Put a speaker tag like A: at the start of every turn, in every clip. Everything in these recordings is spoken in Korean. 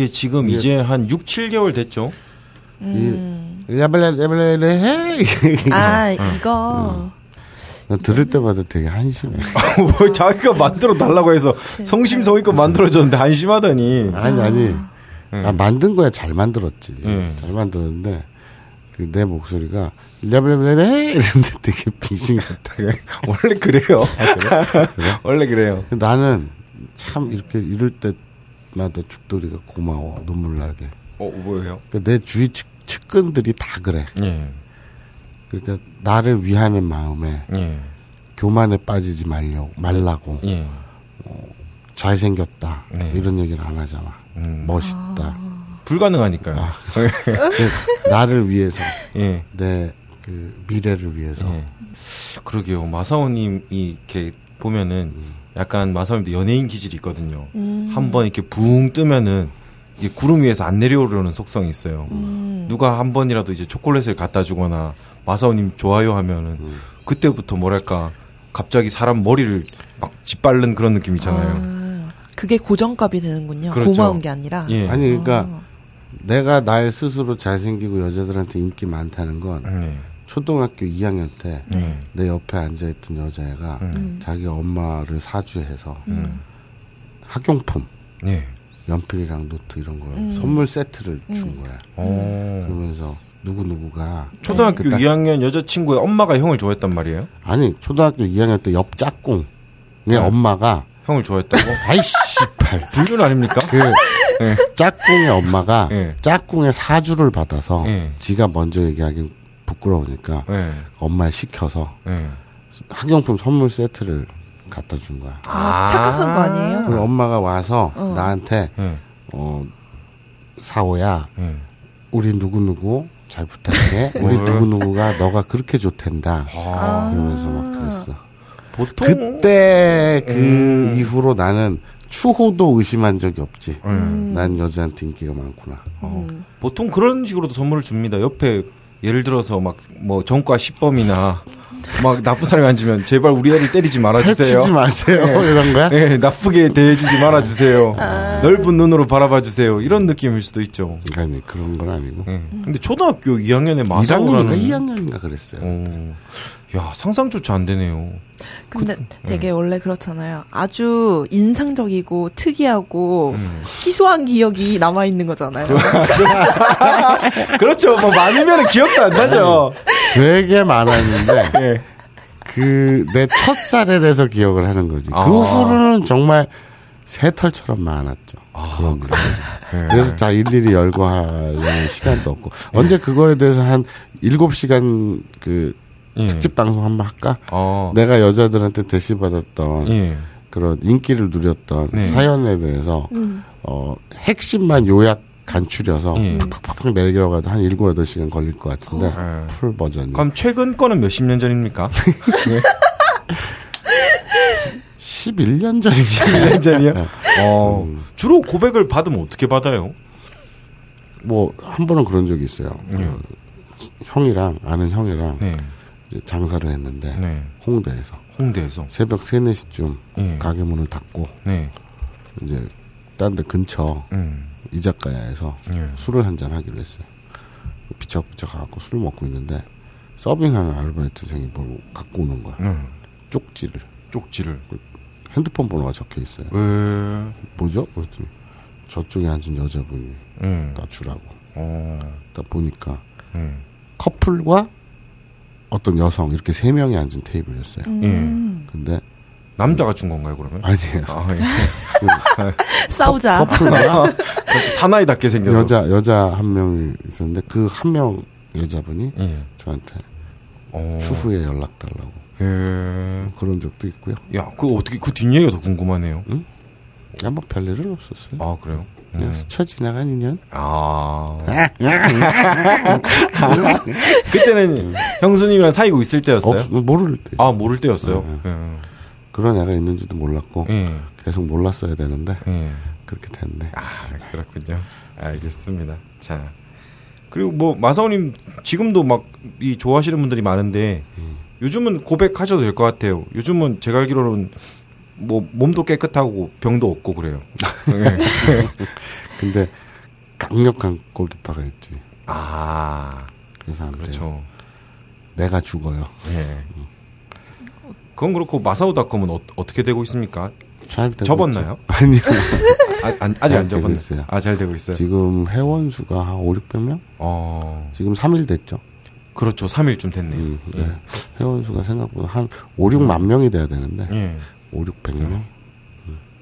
A: 아
B: 이게
C: 지금 이제 한 6, 7개월 됐죠.
B: 이 야블레레블레레 해.
D: 아 이거
B: 나 들을 때마다 되게 한심해.
C: 뭐 자기가 만들어 달라고 해서 성심성의껏 만들어줬는데 한심하다니.
B: 아니 아니. 아 만든 거야 잘 만들었지.
C: 음.
B: 잘 만들었는데 그 내 목소리가 해 이랬는데 되게 빙신 같아.
C: 원래 그래요. 원래 그래요.
B: 나는 참 이렇게 이럴 때 마다 죽돌이가 고마워 눈물 나게.
C: 어 뭐예요?
B: 그러니까 내 주위 측, 측근들이 다 그래.
C: 예.
B: 그러니까 나를 위하는 마음에
C: 예.
B: 교만에 빠지지 말려 말라고
C: 예.
B: 잘생겼다
C: 네.
B: 이런 얘기를 안 하잖아.
C: 음.
B: 멋있다.
C: 불가능하니까요.
B: 그 나를 위해서
C: 예.
B: 내그 미래를 위해서
C: 예. 그러게요. 마사오님이 이렇게 보면은 약간 마사오님도 연예인 기질이 있거든요. 한번 이렇게 붕 뜨면은 이게 구름 위에서 안 내려오려는 속성이 있어요. 누가 한 번이라도 이제 초콜릿을 갖다 주거나 마사오님 좋아요 하면은 그때부터 뭐랄까 갑자기 사람 머리를 막 짓밟는 그런 느낌 있잖아요.
D: 아, 그게 고정값이 되는군요.
C: 그렇죠.
D: 고마운 게 아니라.
C: 예.
B: 아니 그러니까 내가 날 스스로 잘생기고 여자들한테 인기 많다는 건
C: 네.
B: 초등학교 2학년 때내
C: 네.
B: 옆에 앉아있던 여자애가
C: 음.
B: 자기 엄마를 사주해서
D: 음.
B: 학용품
C: 네.
B: 연필이랑 노트 이런 걸
D: 음.
B: 선물 세트를 준 거야.
C: 어.
B: 그러면서 누구 누구가
C: 초등학교
B: 그딱-
C: 2학년 여자친구의 엄마가 형을 좋아했단 말이에요?
B: 아니 초등학교 2학년 때 옆 짝꿍의
C: 네.
B: 엄마가
C: 형을 좋아했다고?
B: 아이씨 팔
C: 불륜 아닙니까?
B: 그 짝꿍의 엄마가
C: 예.
B: 짝꿍의 사주를 받아서
C: 예.
B: 지가 먼저 얘기하긴 부끄러우니까
C: 네.
B: 엄마를 시켜서
C: 네.
B: 학용품 선물 세트를 갖다 준 거야.
D: 아, 착각한 거 아니에요?
B: 그리고 엄마가 와서
D: 어.
B: 나한테
C: 네.
B: 어 사오야
C: 네.
B: 우리 누구 누구 잘 부탁해. 우리
C: 뭘?
B: 누구 누구가 너가 그렇게 좋댄다.
C: 아,
B: 이러면서 막 그랬어.
C: 보통
B: 그때 그
C: 음.
B: 이후로 나는 추호도 의심한 적이 없지.
C: 음.
B: 난 여자한테 인기가 많구나.
C: 어, 보통 그런 식으로도 선물을 줍니다. 옆에 예를 들어서 막 뭐 전과 10범이나 막 나쁜 사람이 앉으면 제발 우리 애를 때리지 말아주세요.
B: 해치지 마세요. 이런 거야?
C: 네, 나쁘게 대해주지 말아주세요. 넓은 눈으로 바라봐주세요. 이런 느낌일 수도 있죠.
B: 그러니까 그런 건 아니고.
C: 네. 근데 초등학교 2학년에
B: 1학년인가
C: 마사오라는
B: 2학년인가 그랬어요.
C: 어, 야 상상조차 안 되네요.
D: 근데 되게 원래 그렇잖아요. 아주 인상적이고 특이하고
C: 음.
D: 희소한 기억이 남아 있는 거잖아요.
C: 그렇죠. 뭐 많으면 기억도 안 나죠.
B: 되게 많았는데
C: 예.
B: 그내 첫 사례에서 기억을 하는 거지.
C: 아.
B: 그 후로는 정말 새털처럼 많았죠. 그런 거.
C: 예.
B: 그래서 다 일일이 열고 하려는 시간도 없고. 언제 그거에 대해서 한 7시간 그
C: 예.
B: 특집 방송 한번 할까?
C: 어.
B: 내가 여자들한테 대시 받았던
C: 예.
B: 그런 인기를 누렸던
C: 네.
B: 사연에 대해서 어 핵심만 요약 간추려서
C: 예.
B: 팍팍팍 내려가도 한 7, 8시간 걸릴 것 같은데
C: 예.
B: 풀 버전이
C: 그럼 최근 거는 몇십 년 전입니까?
B: 11년 전이지.
C: 1년 전이요?
B: 네.
C: 어, 주로 고백을 받으면 어떻게 받아요?
B: 뭐 한 번은 그런 적이 있어요.
C: 예.
B: 어, 형이랑 아는 형이랑
C: 네.
B: 장사를 했는데
C: 네.
B: 홍대에서
C: 홍대에서.
B: 새벽 3, 4시쯤
C: 예.
B: 가게 문을 닫고
C: 네.
B: 이제 딴 데 근처
C: 음.
B: 이자카야에서
C: 예.
B: 술을 한잔 하기로 했어요. 비척비척 가갖고 술을 먹고 있는데 서빙하는 아르바이트생이 뭘 갖고 오는 거야.
C: 음.
B: 쪽지를
C: 쪽지를.
B: 핸드폰 번호가 적혀 있어요.
C: 왜?
B: 뭐죠? 그랬더니 저쪽에 앉은 여자분이
C: 음.
B: 나 주라고.
C: 어.
B: 딱 보니까
C: 음.
B: 커플과 어떤 여성 이렇게 세 명이 앉은 테이블이었어요.
D: 음.
B: 근데
C: 남자가 준 건가요, 그러면?
B: 아니에요.
C: 아, 예.
D: 싸우자.
B: 커플과
C: 사나이답게 생겨서.
B: 여자 여자 한 명이 있었는데 그 한 명 여자분이
C: 예.
B: 저한테
C: 어.
B: 추후에 연락 달라고
C: 예.
B: 그런 적도 있고요.
C: 야, 그 어떻게 그 뒷얘기가 더 궁금하네요.
B: 야, 뭐 별일은 없었어요.
C: 아, 그래요?
B: 그냥
C: 음.
B: 스쳐 지나간 인연.
C: 아. 그때는 형수님이랑 사귀고 있을 때였어요?
B: 없, 모를 때.
C: 아, 모를 때였어요.
B: 그런 애가 있는지도 몰랐고
C: 예. 예.
B: 계속 몰랐어야 되는데
C: 예.
B: 그렇게 됐네.
C: 아, 그렇군요. 알겠습니다. 자. 그리고 뭐, 마사오님, 지금도 막, 이 좋아하시는 분들이 많은데, 요즘은 고백하셔도 될 것 같아요. 요즘은 제가 알기로는, 뭐, 몸도 깨끗하고, 병도 없고, 그래요. 예.
B: 근데 강력한 골키퍼가 있지.
C: 아,
B: 그래서 안.
C: 그렇죠.
B: 내가 죽어요.
C: 예. 그건 그렇고, 마사오닷컴은 어, 어떻게 되고 있습니까?
B: 잘 되고
C: 접었나요?
B: 아니요.
C: 아, 안- 아직
B: 안잘 되고
C: 접었나요?
B: 있어요.
C: 아, 잘 되고 있어요.
B: 지금 회원 수가 한 5, 600명?
C: 어,
B: 지금 3일 됐죠.
C: 그렇죠. 3일쯤 됐네요.
B: 음, 네. 회원 수가 생각보다 한 5, 6만 명이 돼야 되는데
C: 예.
B: 5, 600명?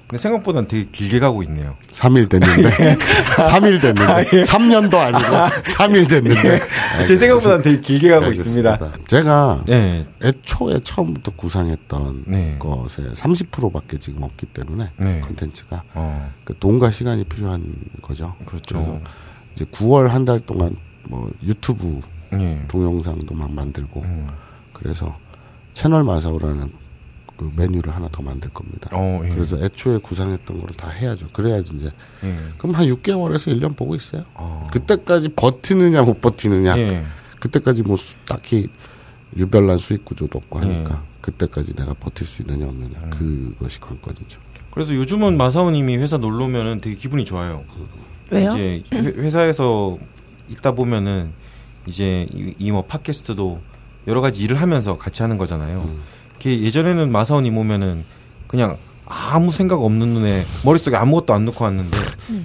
C: 근데 생각보다는 되게 길게 가고 있네요.
B: 3일 됐는데 3일 됐는데 3년도 아니고 3일 됐는데
C: 제 생각보다는 되게 길게 가고 있습니다.
B: 알겠습니다. 제가
C: 네.
B: 애초에 처음부터 구상했던
C: 네.
B: 것에 30%밖에 지금 없기 때문에
C: 네.
B: 콘텐츠가
C: 어,
B: 그 돈과 시간이 필요한 거죠.
C: 그렇죠.
B: 이제 9월 한 달 동안 뭐 유튜브
C: 예.
B: 동영상도 막 만들고
C: 음.
B: 그래서 채널 마사오라는 그 메뉴를 하나 더 만들 겁니다.
C: 어, 예.
B: 그래서 애초에 구상했던 거를 다 해야죠. 그래야지 이제
C: 예.
B: 그럼 한 6개월에서 1년 보고 있어요.
C: 어.
B: 그때까지 버티느냐 못 버티느냐.
C: 예.
B: 그때까지 뭐 수- 딱히 유별난 수익 구조도 없고 하니까
C: 예.
B: 그때까지 내가 버틸 수 있느냐 없느냐 그것이 관건이죠.
C: 그래서 요즘은 마사오님이 회사 놀러 오면은 되게 기분이 좋아요.
D: 왜요?
C: 이제 회- 회사에서 있다 보면은 이제 이 뭐 팟캐스트도 여러 가지 일을 하면서 같이 하는 거잖아요.
B: 음.
C: 이렇게 예전에는 마사오님 오면은 그냥 아무 생각 없는 눈에 머릿속에 아무것도 안 넣고 왔는데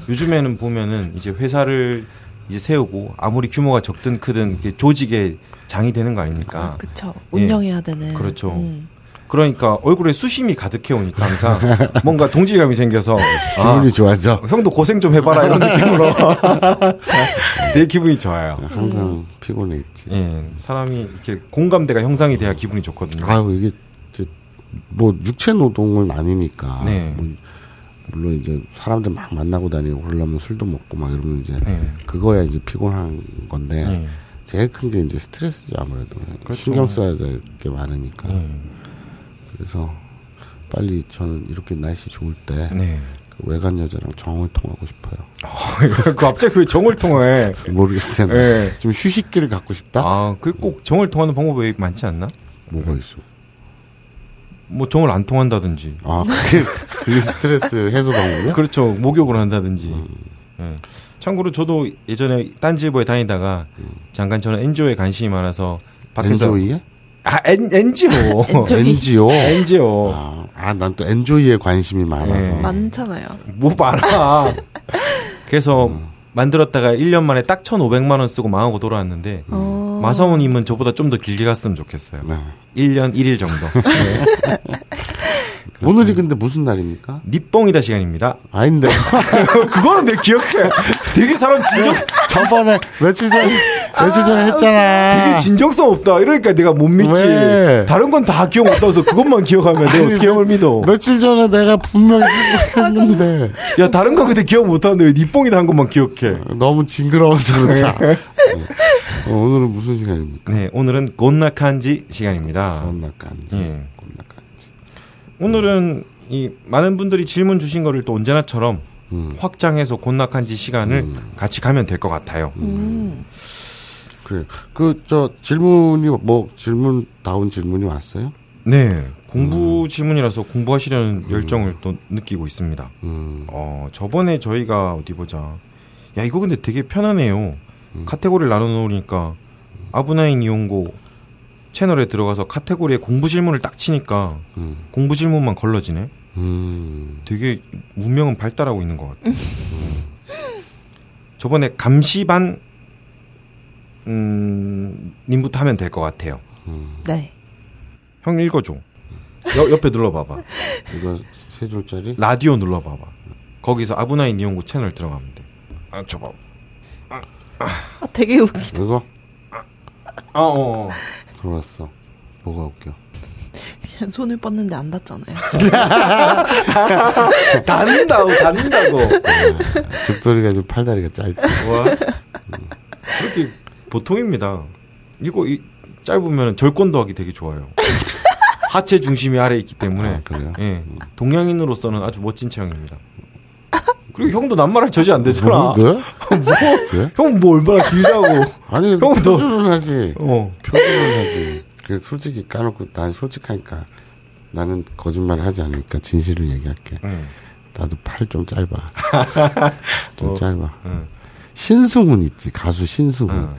C: 요즘에는 보면은 이제 회사를 이제 세우고 아무리 규모가 적든 크든 조직의 장이 되는 거 아닙니까?
D: 그쵸. 운영해야 되는.
C: 예. 그렇죠.
D: 음.
C: 그러니까 얼굴에 수심이 가득해 오니까 항상 뭔가 동질감이 생겨서 아,
B: 기분이 좋아져.
C: 형도 고생 좀 해봐라 이런 느낌으로 되게 기분이 좋아요.
B: 항상 피곤해 있지.
C: 예, 사람이 이렇게 공감대가 형성이 돼야 기분이 좋거든요.
B: 아유 이게 뭐 육체 노동은 아니니까.
C: 네.
B: 뭐 물론 이제 사람들 막 만나고 다니고 그러려면 술도 먹고 막 이러면 이제
C: 네.
B: 그거야 이제 피곤한 건데
C: 예,
B: 제일 큰 게 이제 스트레스죠 아무래도
C: 그렇죠.
B: 신경 써야 될 게 많으니까
C: 예,
B: 그래서 빨리 저는 이렇게 날씨 좋을 때
C: 네.
B: 그 외간 여자랑 정을 통하고 싶어요.
C: 그 갑자기 왜 정을 통해?
B: 모르겠어요.
C: 예.
B: 좀 휴식기를 갖고 싶다.
C: 아, 그꼭 정을 통하는 방법이 많지 않나?
B: 뭐가 있어?
C: 뭐 정을 안 통한다든지.
B: 아 그게, 그게 스트레스 해소 방법이야?
C: 그렇죠. 목욕을 한다든지.
B: 음.
C: 예. 참고로 저도 예전에 딴지일보에 다니다가 잠깐 저는 엔조에 관심이 많아서 밖에서
B: enjoy에?
C: 아
B: N, NGO
C: enjoy. NGO. NGO
B: 아, 난 또 enjoy에 관심이 많아서.
C: 네.
D: 많잖아요.
C: 뭐 많아 그래서 만들었다가 1년 만에 딱 1,500만 원 쓰고 망하고 돌아왔는데
D: 어.
C: 마사오님은 저보다 좀 더 길게 갔으면 좋겠어요.
B: 네.
C: 1년 1일 정도.
B: 오늘이 근데 무슨 날입니까?
C: 니뽕이다 시간입니다.
B: 아닌데.
C: 그거는 내 기억해. 되게 사람 진정,
B: 저번에 며칠 전 며칠 전에 했잖아.
C: 되게 진정성 없다. 이러니까 내가 못 믿지.
B: 왜?
C: 다른 건 다 기억 못하서 그것만 기억하면 내가 어떻게 형을 믿어.
B: 며칠 전에 내가 분명히 했는데
C: 야, 다른 건 근데 기억 못하는데 왜 니뽕이다 한 것만 기억해.
B: 너무 징그러워서 그렇다. 어, 오늘은 무슨 시간입니까?
C: 네, 오늘은 곤나칸지 시간입니다.
B: 곤나간지.
C: 예. 오늘은 이 많은 분들이 질문 주신 거를 또 언제나처럼
B: 음.
C: 확장해서 곤낙한지 시간을 같이 가면 될 것 같아요.
D: 음.
B: 그래. 그 저 질문이 뭐 질문 다운 질문이 왔어요?
C: 네, 공부 질문이라서 공부하시려는 열정을 또 느끼고 있습니다.
B: 음.
C: 어, 저번에 저희가 어디 보자. 야, 이거 근데 되게 편하네요. 카테고리를 나눠 놓으니까 아브나인 이용고 채널에 들어가서 카테고리에 공부 질문을 딱 치니까
B: 음.
C: 공부 질문만 걸러지네.
B: 음.
C: 되게 문명은 발달하고 있는 것 같아. 저번에 감시반 음, 님부터 하면 될 것 같아요.
D: 네.
C: 형 읽어줘. 여, 옆에 눌러봐봐.
B: 이거 세 줄짜리?
C: 라디오 눌러봐봐. 거기서 아브나인 이용고 채널 들어가면 돼. 아, 줘봐.
D: 아, 되게 웃기.
B: 이거?
C: 아, 어, 어.
B: 들어왔어. 뭐가 웃겨?
D: 그냥 손을 뻗는데 안 닿잖아요.
C: 닿는다고, 닿는다고.
B: 죽돌이가 좀 팔다리가 짧지.
C: 와. 그렇게 보통입니다. 이거 이, 짧으면 절권도 하기 되게 좋아요. 하체 중심이 아래 에 있기 때문에.
B: 아, 그래요?
C: 예. 동양인으로서는 아주 멋진 체형입니다. 그리고 형도 남말할 저지 안 되잖아.
B: 뭐, 네? 네?
C: 형뭐 얼마나 길다고.
B: 아니,
C: 형도-
B: 표준은 하지.
C: 어.
B: 표준은 하지. 그래서 솔직히 까놓고 난 솔직하니까 나는 거짓말을 하지 않으니까 진실을 얘기할게.
C: 응.
B: 나도 팔 좀 짧아. 좀
C: 어,
B: 짧아.
C: 응.
B: 신승훈 있지 가수 신승훈.
C: 응.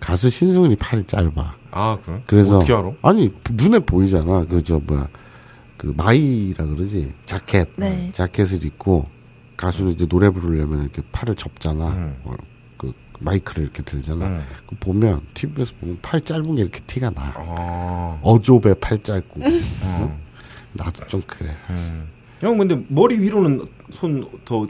B: 가수 신승훈이 팔이 짧아.
C: 아, 그래?
B: 그래서
C: 어떻게 알아?
B: 아니 눈에 보이잖아. 그 저 뭐야 그 마이라 그러지 자켓.
D: 네.
B: 자켓을 입고 가수는 이제 노래 부르려면 이렇게 팔을 접잖아.
C: 음.
B: 어, 그 마이크를 이렇게 들잖아.
C: 응.
B: 그 보면 TV에서 보면 팔 짧은 게 이렇게 티가 나.
C: 아.
B: 어조배 팔 짧고.
C: 어.
B: 나도 좀 그래 사실.
C: 음. 형 근데 머리 위로는 손 더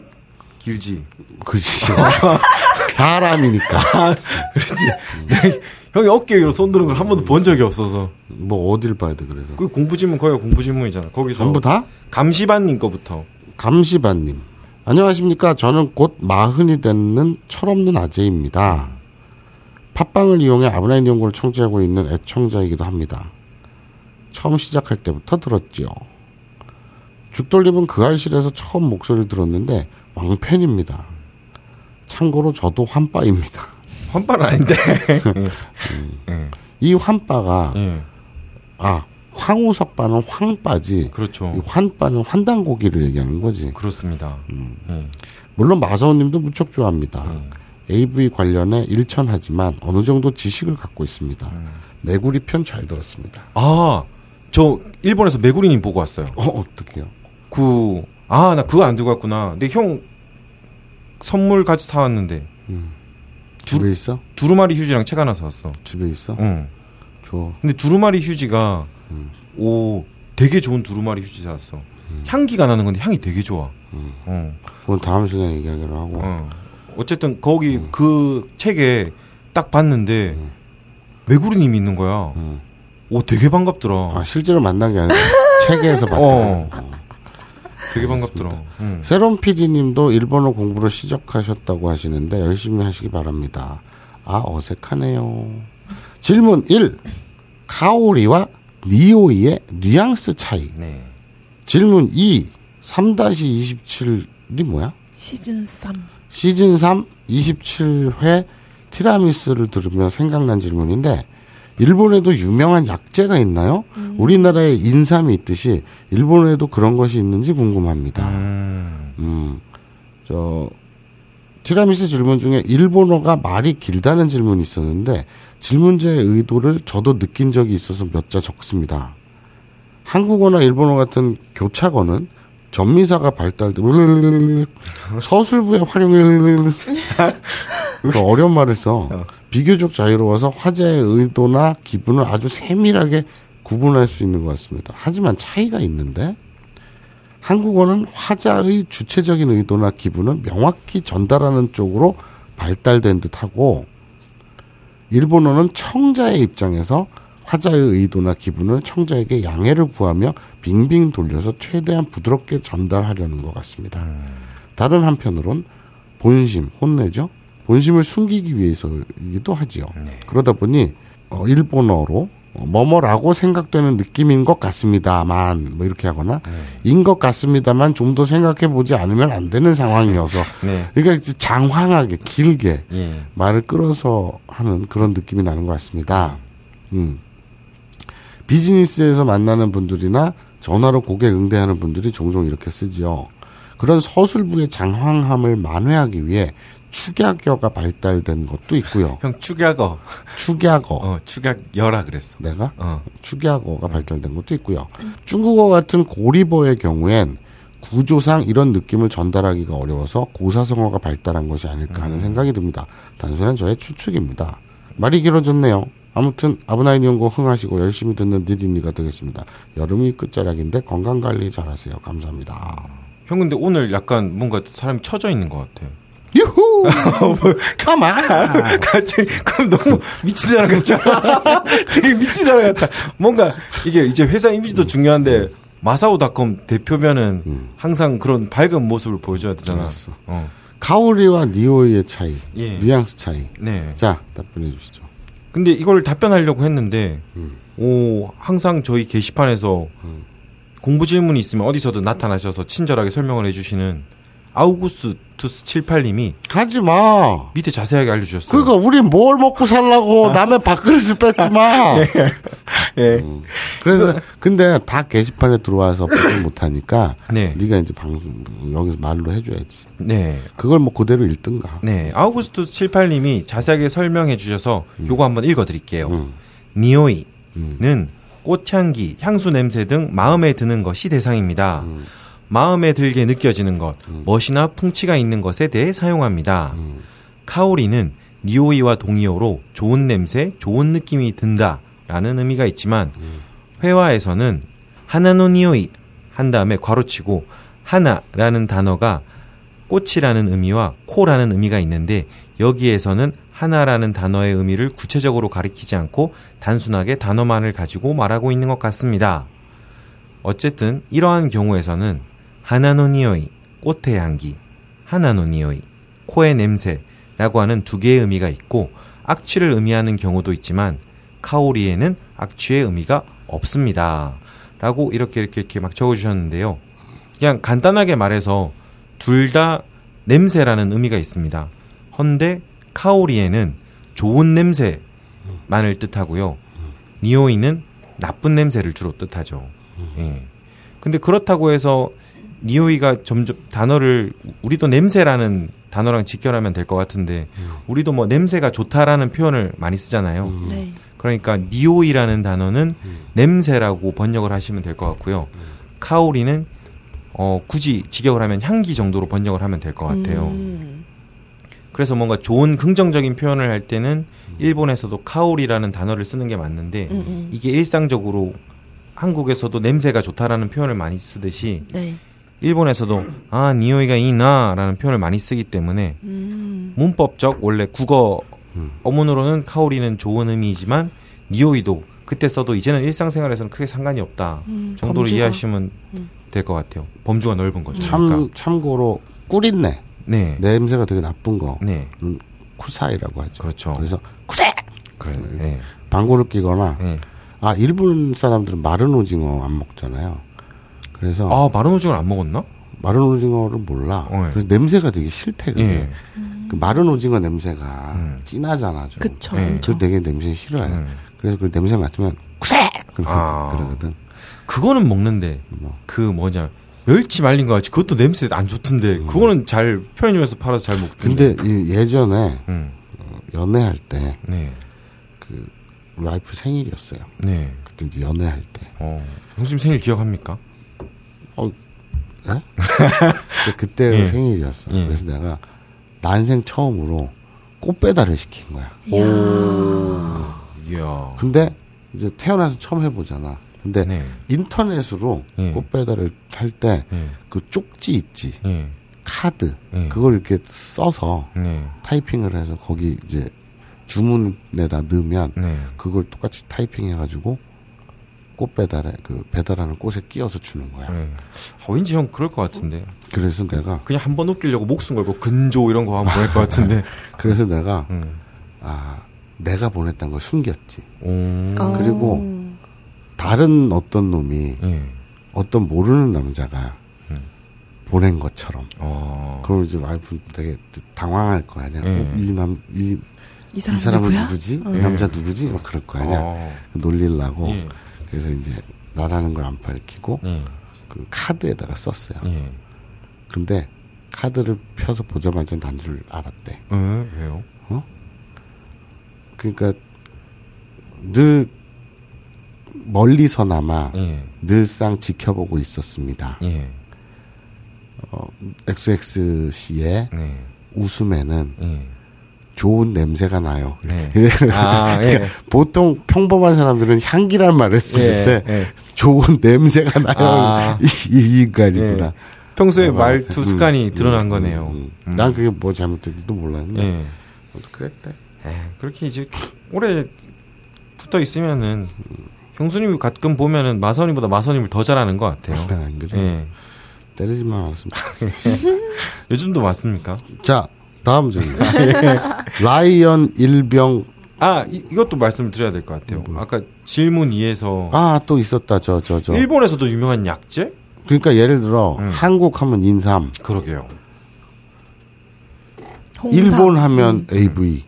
C: 길지.
B: 그지. 사람이니까.
C: 그렇지. 형이 어깨 위로 손 드는 걸 한 번도 본 적이 없어서.
B: 뭐 어딜 봐야 돼 그래서.
C: 그 공부질문 거의 공부질문이잖아. 거기서
B: 전부 다?
C: 감시반님 거부터.
B: 감시반님. 안녕하십니까. 저는 곧 마흔이 되는 철없는 아재입니다. 팟빵을 이용해 아브라인 연구를 청취하고 있는 애청자이기도 합니다. 처음 시작할 때부터 들었지요. 죽돌림은 그 알실에서 처음 목소리를 들었는데 왕팬입니다. 참고로 저도 환빠입니다.
C: 환빠는 아닌데.
B: 이 환빠가
C: 예.
B: 아 황우석빠는 황빠지 이
C: 그렇죠.
B: 환빠는 환단고기를 얘기하는 거지.
C: 그렇습니다. 예.
B: 물론 마사오님도 무척 좋아합니다.
C: 음.
B: AV 관련해 일천하지만 어느 정도 지식을 갖고 있습니다.
C: 음.
B: 메구리 편 잘 들었습니다.
C: 아, 저 일본에서 메구리님 보고 왔어요.
B: 어 어떡해요?
C: 그, 아, 나 그거 안 들고 왔구나. 근데 형 선물 같이 사왔는데
B: 집에 있어?
C: 두루마리 휴지랑 책 하나 사왔어.
B: 집에 있어?
C: 응.
B: 줘.
C: 근데 두루마리 휴지가 오 되게 좋은 두루마리 휴지 사왔어. 향기가 나는 건데 향이 되게 좋아. 어.
B: 그건 다음 시간에 얘기하기로 하고.
C: 어. 어쨌든 거기 그 책에 딱 봤는데 메구리님이 있는 거야.
B: 음.
C: 오 되게 반갑더라.
B: 아 실제로 만난 게 아니라 책에서 봤다.
C: 어. 되게 반갑더라. 응.
B: 세롬 PD님도 일본어 공부를 시작하셨다고 하시는데 열심히 하시기 바랍니다. 아 어색하네요. 질문 1. 카오리와 니오이의 뉘앙스 차이.
C: 네.
B: 질문 2. 3-27이 뭐야?
D: 시즌 3.
B: 시즌 3 27회 티라미스를 들으며 생각난 질문인데 일본에도 유명한 약재가 있나요? 우리나라에 인삼이 있듯이 일본에도 그런 것이 있는지 궁금합니다.
C: 음.
B: 음, 저 티라미스 질문 중에 일본어가 말이 길다는 질문이 있었는데 질문자의 의도를 저도 느낀 적이 있어서 몇 자 적습니다. 한국어나 일본어 같은 교차어는 전미사가 발달돼 서술부의 활용을 그 어려운 말을 써 비교적 자유로워서 화자의 의도나 기분을 아주 세밀하게 구분할 수 있는 것 같습니다. 하지만 차이가 있는데 한국어는 화자의 주체적인 의도나 기분을 명확히 전달하는 쪽으로 발달된 듯하고 일본어는 청자의 입장에서 화자의 의도나 기분을 청자에게 양해를 구하며 빙빙 돌려서 최대한 부드럽게 전달하려는 것 같습니다. 다른 한편으론 본심, 혼내죠? 본심을 숨기기 위해서이기도 하지요. 그러다 보니 어, 일본어로 어, 뭐뭐라고 생각되는 느낌인 것 같습니다만 뭐 이렇게 하거나 인것 같습니다만 좀 더 생각해 보지 않으면 안 되는 상황이어서
C: 네.
B: 그러니까 장황하게 길게
C: 예.
B: 말을 끌어서 하는 그런 느낌이 나는 것 같습니다. 음. 비즈니스에서 만나는 분들이나 전화로 고객 응대하는 분들이 종종 이렇게 쓰지요. 그런 서술부의 장황함을 만회하기 위해 축약어가 발달된 것도 있고요.
C: 형 축약어.
B: 축약어.
C: 어, 축약여라 그랬어.
B: 내가
C: 어.
B: 축약어가 발달된 것도 있고요. 중국어 같은 고리버의 경우엔 구조상 이런 느낌을 전달하기가 어려워서 고사성어가 발달한 것이 아닐까 하는 생각이 듭니다. 단순한 저의 추측입니다. 말이 길어졌네요. 아무튼 아브나인 연구 흥하시고 열심히 듣는 니디니가 되겠습니다. 여름이 끝자락인데 건강관리 잘하세요. 감사합니다.
C: 형 근데 오늘 약간 뭔가 사람이 처져 있는 것 같아.
B: 유후! 가만!
C: 갑자기 그럼 너무 미친 사람 같잖아. 되게 미친 사람 같다. 뭔가 이게 이제 회사 이미지도 중요한데 마사오닷컴 대표면은 항상 그런 밝은 모습을 보여줘야 되잖아.
B: 어. 카오리와 니오이의 차이,
C: 예.
B: 뉘앙스 차이.
C: 네.
B: 자, 답변해 주시죠.
C: 근데 이걸 답변하려고 했는데 오 항상 저희 게시판에서 공부 질문이 있으면 어디서든 나타나셔서 친절하게 설명을 해주시는 아우구스투스 78님이
B: 가지 마!
C: 밑에 자세하게 알려주셨어요.
B: 그러니까 우린 뭘 먹고 살라고 남의 밥그릇을 뺏지 마.
C: 예.
B: 음. 그래서 근데 다 게시판에 들어와서 보지 못하니까
C: 네.
B: 네가 이제 방송 여기서 말로 해줘야지.
C: 네.
B: 그걸 뭐 그대로 읽든가.
C: 네, 아우구스투스 78님이 자세하게 설명해 주셔서 요거 한번 읽어드릴게요.
B: 음.
C: 니오이는 꽃향기, 향수 냄새 등 마음에 드는 것이 대상입니다.
B: 음.
C: 마음에 들게 느껴지는 것, 멋이나 풍치가 있는 것에 대해 사용합니다.
B: 음.
C: 카오리는 니오이와 동의어로 좋은 냄새, 좋은 느낌이 든다 라는 의미가 있지만 회화에서는 하나노 니오이 한 다음에 괄호치고 하나라는 단어가 꽃이라는 의미와 코라는 의미가 있는데 여기에서는 하나라는 단어의 의미를 구체적으로 가리키지 않고 단순하게 단어만을 가지고 말하고 있는 것 같습니다. 어쨌든 이러한 경우에서는 하나노 니오이, 꽃의 향기, 하나노 니오이, 코의 냄새라고 하는 두 개의 의미가 있고 악취를 의미하는 경우도 있지만 카오리에는 악취의 의미가 없습니다. 라고 이렇게 이렇게 이렇게 막 적어주셨는데요. 그냥 간단하게 말해서 둘 다 냄새라는 의미가 있습니다. 헌데 카오리에는 좋은 냄새만을 뜻하고요. 니오이는 나쁜 냄새를 주로 뜻하죠. 예. 근데 그렇다고 해서 니오이가 점점 단어를 우리도 냄새라는 단어랑 직결하면 될 것 같은데 우리도 뭐 냄새가 좋다라는 표현을 많이 쓰잖아요.
D: 네.
C: 그러니까 니오이라는 단어는 냄새라고 번역을 하시면 될 것 같고요. 카오리는 어 굳이 직역을 하면 향기 정도로 번역을 하면 될 것 같아요.
D: 음.
C: 그래서 뭔가 좋은 긍정적인 표현을 할 때는 일본에서도 카오리라는 단어를 쓰는 게 맞는데
D: 음, 음.
C: 이게 일상적으로 한국에서도 냄새가 좋다라는 표현을 많이 쓰듯이
D: 네.
C: 일본에서도 아 니오이가 이나라는 표현을 많이 쓰기 때문에
D: 음.
C: 문법적 원래 국어 어문으로는 카오리는 좋은 의미이지만 니오이도 그때 써도 이제는 일상생활에서는 크게 상관이 없다
D: 음,
C: 정도로
D: 범주가.
C: 이해하시면
D: 음.
C: 될것 같아요. 범주가 넓은 거죠.
B: 참
C: 그러니까.
B: 참고로 꿀인내
C: 네,
B: 냄새가 되게 나쁜 거
C: 네,
B: 음, 쿠사이라고 하죠.
C: 그렇죠.
B: 그래서 쿠세
C: 그래, 네,
B: 방구를 끼거나
C: 네.
B: 아 일본 사람들은 마른 오징어 안 먹잖아요. 그래서
C: 아 마른 오징어를 안 먹었나?
B: 마른 오징어를 몰라.
C: 어, 예.
B: 그래서 냄새가 되게 싫대 그게.
C: 예.
B: 그 마른 오징어 냄새가
C: 음.
B: 진하잖아 좀.
D: 그쵸.
C: 네.
B: 그래서 되게 냄새 싫어해.
C: 음.
B: 그래서 그 냄새 맡으면 쿠세 그러,
C: 아.
B: 그러거든.
C: 그거는 먹는데
B: 뭐.
C: 그 뭐냐 멸치 말린 거 같이 그것도 냄새 안 좋던데 그거는 잘 편의점에서 팔아서 잘 먹던데.
B: 음. 근데 이 예전에
C: 음,
B: 연애할 때
C: 네,
B: 그 와이프 생일이었어요.
C: 네.
B: 그때 이제 연애할 때.
C: 어, 형수님 생일 기억합니까?
B: 예? 근데 그때
C: 예.
B: 생일이었어.
C: 예.
B: 그래서 내가 난생 처음으로 꽃 배달을 시킨 거야.
C: 이야.
B: 근데 이제 태어나서 처음 해보잖아. 근데
C: 네.
B: 인터넷으로
C: 예.
B: 꽃 배달을 할 때그
C: 예,
B: 쪽지 있지
C: 예,
B: 카드
C: 예.
B: 그걸 이렇게 써서
C: 네,
B: 타이핑을 해서 거기 이제 주문에다 넣으면
C: 네.
B: 그걸 똑같이 타이핑해가지고 꽃 배달에 그 배달하는 꽃에 끼워서 주는 거야.
C: 네. 아, 왠지 형 그럴 것 같은데.
B: 그래서 내가
C: 그냥 한 번 웃기려고 목숨 걸고 근조 이런 거 하면 보낼 것 같은데.
B: 그래서 내가
C: 음.
B: 아 내가 보냈던 걸 숨겼지.
C: 오.
D: 어.
B: 그리고 다른 어떤 놈이
C: 예.
B: 어떤 모르는 남자가
C: 음.
B: 보낸 것처럼.
C: 어.
B: 그럼 이제 와이프 되게 당황할 거 아니야.
C: 예.
B: 어, 이 남, 이,
D: 이
B: 이
D: 사람?
B: 누구지?
D: 어.
B: 이 남자 누구지? 막 그럴 거 아니야.
C: 어.
B: 놀리려고.
C: 예.
B: 그래서 이제 나라는 걸 안 밝히고
C: 예.
B: 그 카드에다가 썼어요.
C: 예.
B: 근데 카드를 펴서 보자마자 난 줄 알았대.
C: 어, 왜요?
B: 그러니까 늘 멀리서나마
C: 예.
B: 늘상 지켜보고 있었습니다.
C: 예.
B: 어, XX 씨의
C: 네.
B: 웃음에는
C: 예.
B: 좋은 냄새가 나요.
C: 네. 아, 예.
B: 보통 평범한 사람들은 향기란 말을 쓸
C: 예,
B: 때
C: 예.
B: 좋은 냄새가 나요.
C: 아.
B: 이, 이 인간이구나.
C: 예. 평소에
B: 음,
C: 말투
B: 음,
C: 습관이
B: 음,
C: 드러난
B: 음,
C: 거네요.
B: 음.
C: 음.
B: 난 그게 뭐 잘못된지도 몰랐는데.
C: 예.
B: 아무튼 그랬대.
C: 에, 그렇게 이제 오래 붙어 있으면은 형수님이 가끔 보면은 마선님보다 마선님을 더 잘하는 것 같아요.
B: 안 그래.
C: 예.
B: 때리지만 않았으면 좋겠어.
C: 요즘도 맞습니까?
B: 자, 다음 질문. 라이언 일병.
C: 아 이, 이것도 말씀을 드려야 될 것 같아요. 아까 질문 2에서
B: 아, 또 있었다. 저, 저, 저.
C: 일본에서도 유명한 약재?
B: 그러니까 예를 들어,
C: 음.
B: 한국 하면 인삼,
C: 그러게요.
D: 홍삼.
B: 일본 하면 AV.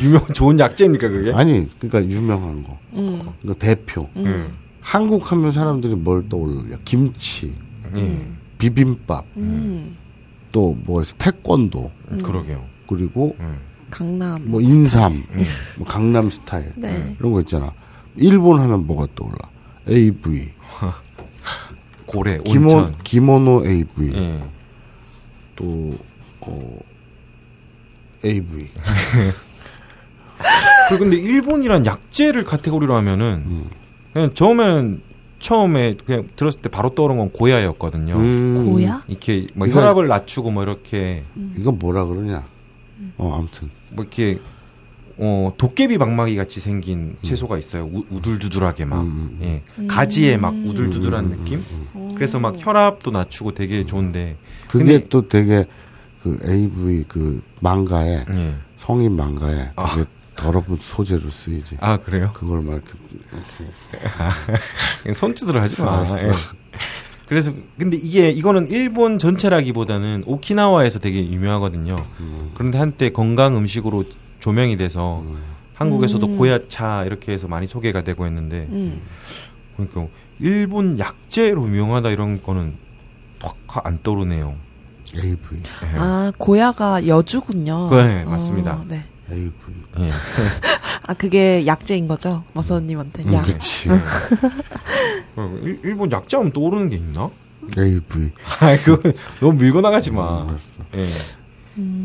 C: 유명 좋은 약재입니까 그게?
B: 아니, 그러니까 유명한 거.
D: 음.
B: 그러니까 대표.
C: 음.
B: 한국 하면 사람들이 뭘 떠올려? 김치,
C: 예.
B: 비빔밥,
D: 음.
B: 또 뭐, 태권도,
C: 그러게요.
B: 그리고
C: 음.
D: 강남.
B: 뭐 인삼, 뭐 강남 스타일
D: 네.
B: 이런 거 있잖아. 일본 하면 뭐가 떠올라? AV,
C: 고래,
B: 기모,
C: 온천.
B: 기모노 AV,
C: 예.
B: 또 어, AV.
C: 그 근데 일본이란 약재를 카테고리로 하면은
B: 음.
C: 그냥 처음에는 처음에 그냥 들었을 때 바로 떠오른 건 고야였거든요.
B: 음,
D: 고야?
C: 이렇게 뭐 혈압을 낮추고 뭐 이렇게
B: 이거 뭐라 그러냐? 어, 아무튼
C: 뭐 이렇게 어 도깨비 방망이 같이 생긴 채소가 있어요. 우, 우둘두둘하게 막
B: 음,
C: 예. 가지에 막 우둘두둘한 느낌. 그래서 막 혈압도 낮추고 되게 좋은데
B: 그게
C: 근데-
B: 또 되게 그 AV 그 망가에
C: 예.
B: 성인 망가에 되게
C: 아.
B: 더러운 소재로 쓰이지.
C: 아 그래요?
B: 그걸 막 이렇게
C: 손짓으로 하지 마.
B: 알았어.
C: 예. 그래서 근데 이게 이거는 일본 전체라기보다는 오키나와에서 되게 유명하거든요. 그런데 한때 건강 음식으로 조명이 돼서 한국에서도
D: 음.
C: 고야차 이렇게 해서 많이 소개가 되고 했는데
D: 음.
C: 그러니까 일본 약재로 유명하다 이런 거는 확 안 떠오르네요.
B: AV,
D: 아, 고야가 여주군요.
C: 네, 맞습니다.
D: 어, 네.
B: AV.
C: 예.
D: 아, 그게 약재인 거죠? 마서님한테.
B: 음,
D: 약.
B: 그렇지.
C: 어, 일, 일본 약재 하면 떠오르는 게 있나?
B: AV.
C: 아, 그거 너무 밀고 나가지 마.
B: 음, 알았어.
C: 예.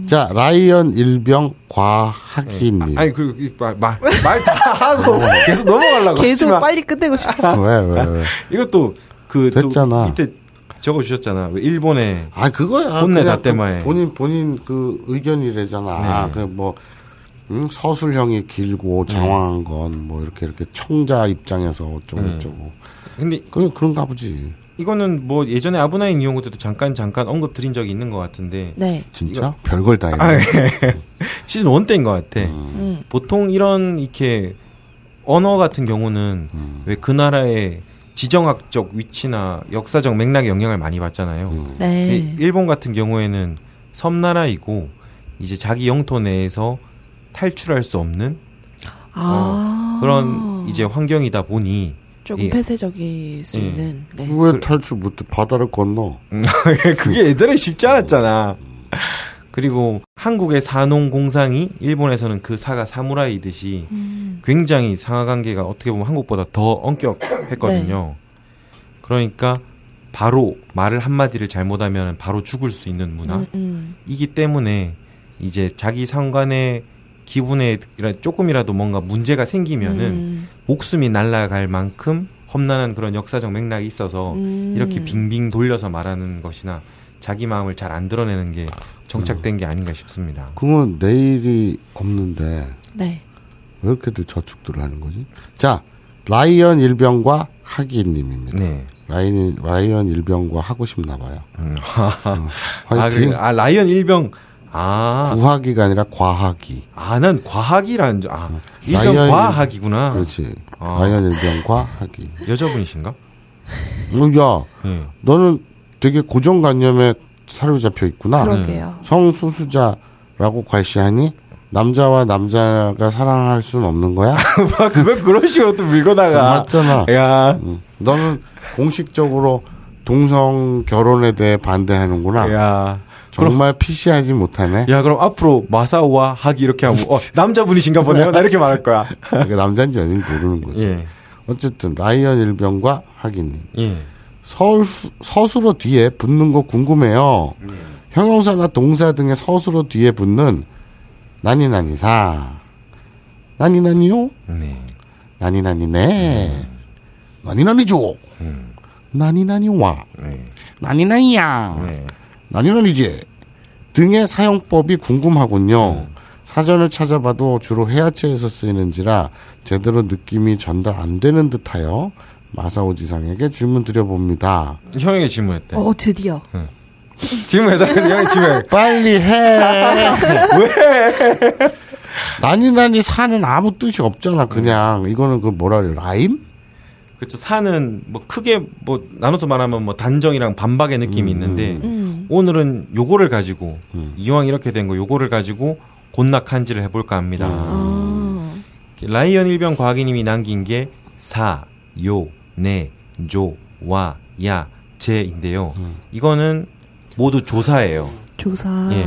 B: 자, 라이언 일병 과학이님.
C: 아니 그 말 말 말 다 하고 계속 넘어가려고
D: 계속
C: 하지만
D: 빨리 끝내고 싶어.
B: 왜, 왜, 왜?
C: 이것도 그또
B: 됐잖아.
C: 밑에 적어 주셨잖아. 왜 일본에
B: 아, 그거야.
C: 혼내
B: 그냥
C: 다때마에.
B: 그 본인, 본인 그 의견이래잖아.
C: 네.
B: 그 뭐, 음, 서술형이 길고 장황한 건 뭐 이렇게 이렇게 청자 입장에서 어쩌고
C: 네.
B: 저쩌고.
C: 근데
B: 그, 그런가 보지.
C: 이거는 뭐 예전에 아브나인 이용호 때도 잠깐 잠깐 언급 드린 적이 있는 것 같은데
D: 네.
B: 진짜? 별걸 다 했네.
C: 아, 예. 시즌 1 때인 것 같아.
D: 음.
C: 보통 이런 이렇게 언어 같은 경우는
B: 음.
C: 왜그 나라의 지정학적 위치나 역사적 맥락에 영향을 많이 받잖아요.
B: 음.
D: 네.
C: 일본 같은 경우에는 섬나라이고 이제 자기 영토 내에서 탈출할 수 없는
D: 아.
C: 그런 이제 환경이다 보니
D: 조금
C: 예.
D: 폐쇄적일 수
C: 예.
D: 있는. 네.
B: 왜 탈출 못해? 바다를 건너.
C: 그게 예전에 쉽지 않았잖아. 그리고 한국의 산농 공상이 일본에서는 그 사가 사무라이듯이
D: 음.
C: 굉장히 상하 관계가 어떻게 보면 한국보다 더 엄격했거든요. 그러니까 바로 말을 한마디를 잘못하면 바로 죽을 수 있는 문화.
D: 음, 음.
C: 이기 때문에 이제 자기 상관의 기분에 조금이라도 뭔가 문제가 생기면은
D: 음.
C: 목숨이 날아갈 만큼 험난한 그런 역사적 맥락이 있어서
D: 음.
C: 이렇게 빙빙 돌려서 말하는 것이나 자기 마음을 잘 안 드러내는 게 정착된 게 아닌가 싶습니다.
B: 그건 내일이 없는데
D: 네.
B: 왜 이렇게들 저축들을 하는 거지? 자, 라이언 일병과 하기님입니다.
C: 네.
B: 라이언, 라이언 일병과 하고 싶나 봐요.
C: 음.
B: 어,
C: 아,
B: 화이팅.
C: 그, 아, 라이언 일병. 아,
B: 구하기가 아니라 과하기.
C: 아, 난 과학이라는 줄, 아, 일병
B: 라이언
C: 과학이구나.
B: 그렇지.
C: 아.
B: 라이언 일병과 하기.
C: 여자분이신가?
B: 어, 야,
C: 예.
B: 너는 되게 고정관념에 사로잡혀 있구나.
D: 그러게요.
B: 성소수자라고 괄시하니 남자와 남자가 사랑할 수는 없는 거야?
C: 그걸 그런 식으로 또 밀고다가.
B: 맞잖아.
C: 야,
B: 응. 너는 공식적으로 동성 결혼에 대해 반대하는구나.
C: 야.
B: 정말 피시하지 못하네.
C: 야, 그럼 앞으로 마사오와 하기 이렇게 하고, 어, 남자분이신가 보네요. 나 이렇게 말할 거야.
B: 그러니까 남자인지 여자인지 모르는 거지.
C: 예.
B: 어쨌든 라이언 일병과 하기님.
C: 예.
B: 서수, 서술어 뒤에 붙는 거 궁금해요. 형용사나 동사 등의 서술어 뒤에 붙는 나니나니사, 나니나니요,
C: 네.
B: 나니나니네, 나니나니죠. 나니나니와
C: 네.
B: 나니나니야
C: 네.
B: 나니나니지 등의 사용법이 궁금하군요. 사전을 찾아봐도 주로 해야체에서 쓰이는지라 제대로 느낌이 전달 안 되는 듯하여 마사오 지상에게 질문 드려봅니다.
C: 형에게 질문했대.
D: 어, 드디어.
C: 질문해달라서 형이 질문해.
B: 빨리 해. 왜? 나니나니 사는 아무 뜻이 없잖아. 그냥 이거는 그 뭐라 그래 라임?
C: 그렇죠. 사는 뭐 크게 뭐 나눠서 말하면 뭐 단정이랑 반박의 느낌이 있는데
D: 음.
C: 오늘은 요거를 가지고 이왕 이렇게 된 거 요거를 가지고 곤낙한지를 해볼까 합니다.
D: 아.
C: 라이언 일병 과학인님이 남긴 게 사, 요, 네, 조, 와, 야, 제인데요. 이거는 모두 조사예요.
D: 조사.
C: 예.